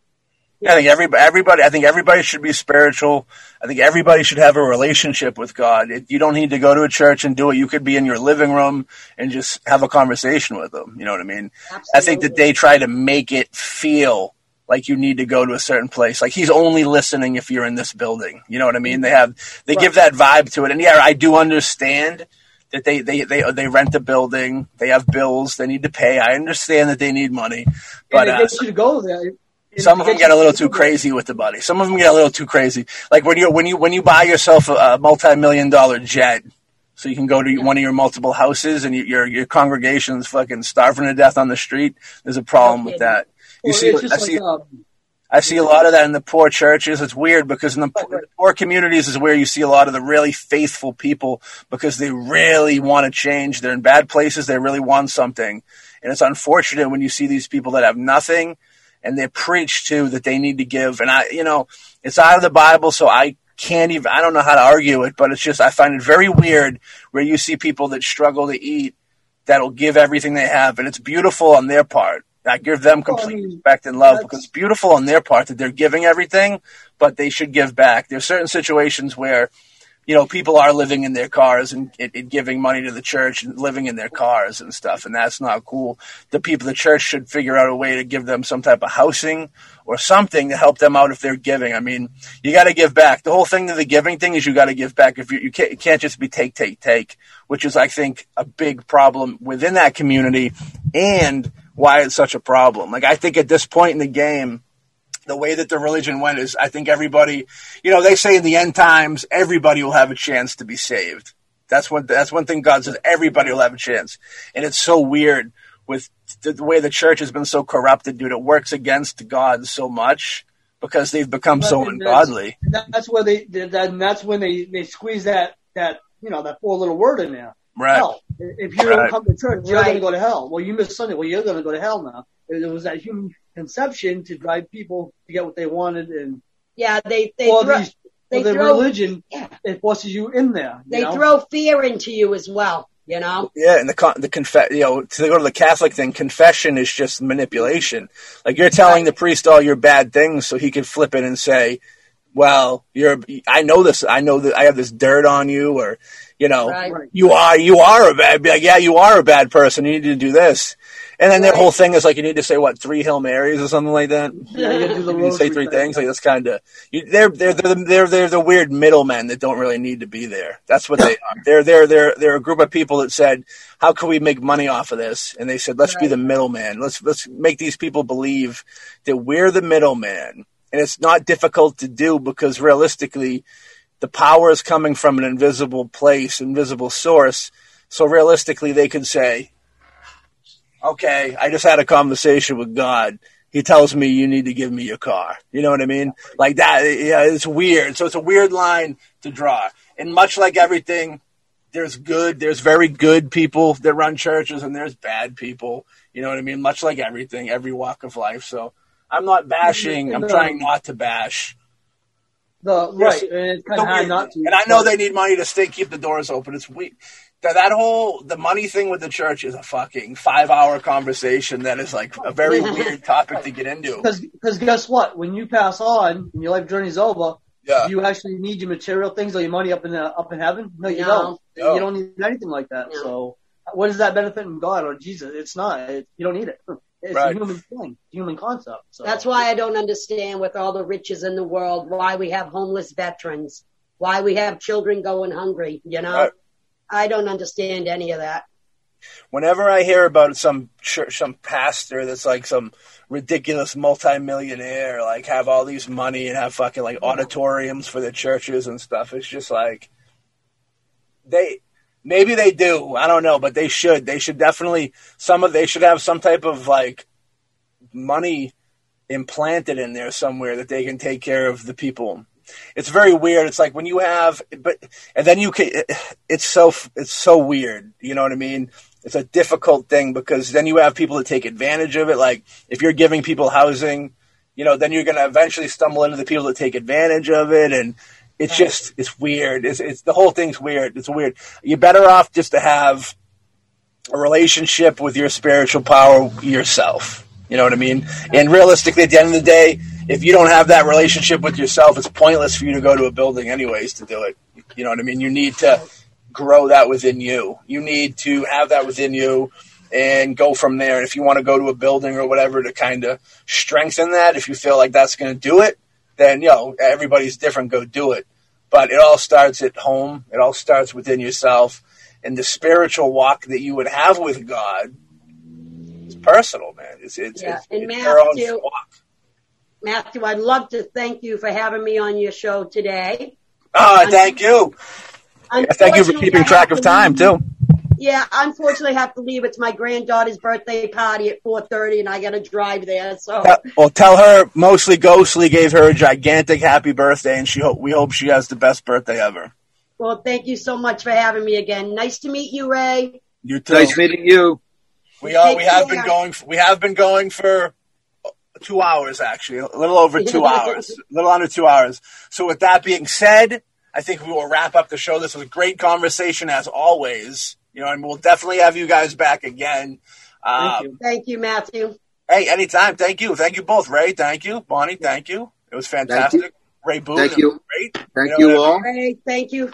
Yeah, I think every, everybody. I think everybody should be spiritual. I think everybody should have a relationship with God. It, you don't need to go to a church and do it. You could be in your living room and just have a conversation with them. You know what I mean? Absolutely. I think that they try to make it feel like you need to go to a certain place. Like he's only listening if you're in this building. You know what I mean? They have they give that vibe to it. And yeah, I do understand that they they they they rent a building. They have bills. They need to pay. I understand that they need money, but and uh, they get you to go there. some of them get a little too crazy with the money. Some of them get a little too crazy. Like when you when you when you buy yourself a, a multi-million dollar jet, so you can go to one of your multiple houses and you, your your congregation's fucking starving to death on the street. There's a problem with that. You see, I see, like, um, I see a lot of that in the poor churches. It's weird because in the, Right, right. poor communities is where you see a lot of the really faithful people because they really want to change. They're in bad places. They really want something. And it's unfortunate when you see these people that have nothing and they preach to that they need to give. And I, you know, it's out of the Bible, so I can't even, I don't know how to argue it, but it's just, I find it very weird where you see people that struggle to eat that'll give everything they have. And it's beautiful on their part. I give them Well, I complete mean, respect and love because it's beautiful on their part that they're giving everything, but they should give back. There's certain situations where, you know, people are living in their cars and, and, and giving money to the church and living in their cars and stuff, and that's not cool. The people, the church should figure out a way to give them some type of housing or something to help them out if they're giving. I mean, you got to give back. The whole thing to the giving thing is you got to give back. If you, you can't, it can't just be take, take, take, which is, I think, a big problem within that community and why it's such a problem. Like, I think at this point in the game, the way that the religion went is I think everybody, you know, they say in the end times, everybody will have a chance to be saved. That's one, that's one thing God says, everybody will have a chance. And it's so weird with the, the way the church has been so corrupted, dude. It works against God so much because they've become so But that's- ungodly. that- that's where they, that, that's when they, they squeeze that, that, you know, that four little word in there. Right. Hell. If you Right. don't come to church, you're Right. going to go to hell. Well, you missed Sunday. Well, you're going to go to hell now. It was that human conception to drive people to get what they wanted, and Yeah, they, they, well, throw, these, they well, the throw- religion yeah. it forces you in there. You they know? throw fear into you as well, you know? Yeah, and the con- the conf- you know to go to the Catholic thing, confession is just manipulation. Like you're telling the priest all your bad things, so he can flip it and say, "Well, you're I know this. I know that I have this dirt on you, or you know, Right. Right. you are you are a bad. Be like, yeah, you are a bad person. You need to do this." And then their whole thing is like you need to say what three Hail Marys or something like that. Yeah, you do the You need to say three thing. things. Like that's kind of they're they're they're the, they're they're the weird middlemen that don't really need to be there. That's what they are. They're they're they're they're a group of people that said, "How can we make money off of this?" And they said, "Let's be the middleman. Let's let's make these people believe that we're the middleman." And it's not difficult to do because realistically, the power is coming from an invisible place, invisible source. So realistically, they could say, okay, I just had a conversation with God. He tells me you need to give me your car. You know what I mean? Like that. Yeah, it's weird. So it's a weird line to draw. And much like everything, there's good, there's very good people that run churches and there's bad people. You know what I mean? Much like everything, every walk of life. So I'm not bashing. I'm No. trying not to bash. The right, and it's kind The of hard not to. And I know they need money to stay keep the doors open. It's weak. That that whole the money thing with the church is a fucking five hour conversation that is like a very weird topic to get into. because because guess what? When you pass on and your life journey's over, Yeah. do you actually need your material things or your money up in the, up in heaven? No, you No. don't. No. You don't need anything like that. No. So, what does that benefit from God or Jesus? It's not. It, you don't need it. It's Right. a human thing, human concept. So That's why I don't understand with all the riches in the world why we have homeless veterans, why we have children going hungry, you know? Right. I don't understand any of that. Whenever I hear about some church, some pastor that's like some ridiculous multimillionaire, like have all these money and have fucking like auditoriums for the churches and stuff, it's just like they maybe they do. I don't know, but they should. They should definitely some of they should have some type of like money implanted in there somewhere that they can take care of the people. It's very weird. It's like when you have, but and then you can. It's so it's so weird. You know what I mean? It's a difficult thing because then you have people that take advantage of it. Like if you're giving people housing, you know, then you're going to eventually stumble into the people that take advantage of it, and it's just it's weird. It's it's the whole thing's weird. It's weird. You're better off just to have a relationship with your spiritual power yourself. You know what I mean? And realistically, at the end of the day, if you don't have that relationship with yourself, it's pointless for you to go to a building anyways to do it. You know what I mean? You need to grow that within you. You need to have that within you and go from there. And if you want to go to a building or whatever to kind of strengthen that, if you feel like that's going to do it, then, you know, everybody's different, go do it. But it all starts at home. It all starts within yourself. And the spiritual walk that you would have with God is personal, man. It's, it's, Yeah, it's, and it's your own Matthew- walk. Matthew, I'd love to thank you for having me on your show today. Ah, thank you. Thank you for keeping track of time, too. Yeah, unfortunately, I have to leave. It's my granddaughter's birthday party at 4:30, and I got to drive there. So, Tell- Well, tell her mostly Ghostly gave her a gigantic happy birthday, and she hope we hope she has the best birthday ever. well, thank you so much for having me again. Nice to meet you, Ray. You too. Nice meeting you. we are. We have care. been going. We have been going for two hours, actually, a little over two hours, a little under two hours. So, with that being said, I think we will wrap up the show. This was a great conversation, as always. You know, and we'll definitely have you guys back again. Uh, Thank you. Thank you, Matthew. Hey, anytime. Thank you. Thank you both. Ray, thank you. Bonnie, thank you. It was fantastic. Ray Boone, Thank you. was great. Thank know, you all. Ray, thank you.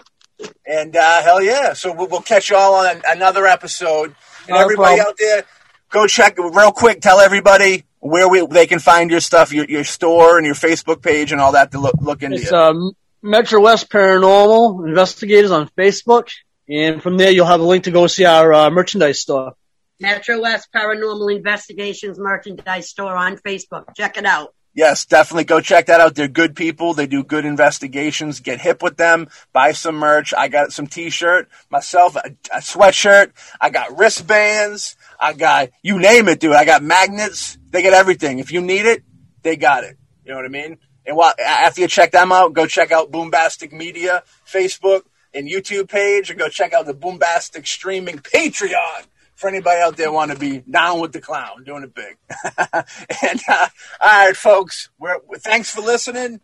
And uh, hell yeah. So we'll, we'll catch you all on an, another episode. And No everybody problem. out there, go check real quick. Tell everybody where we they can find your stuff, your, your store and your Facebook page and all that to look, look into. It's it. um, Metro West Paranormal Investigators on Facebook, and from there you'll have a link to go see our uh, merchandise store. Metro West Paranormal Investigations merchandise store on Facebook. Check it out. Yes, definitely go check that out. They're good people. They do good investigations. Get hip with them. Buy some merch. I got some t-shirt myself, a, a sweatshirt. I got wristbands. I got you name it, dude. I got magnets. They get everything. If you need it, they got it. You know what I mean? And while after you check them out, go check out Boombastic Media Facebook and YouTube page, and go check out the Boombastic Streaming Patreon for anybody out there want to be down with the clown, doing it big. and uh, all right, folks, we're, thanks for listening.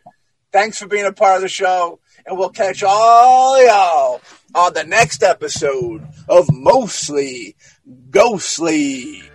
Thanks for being a part of the show, and we'll catch all y'all on the next episode of Mostly Ghostly.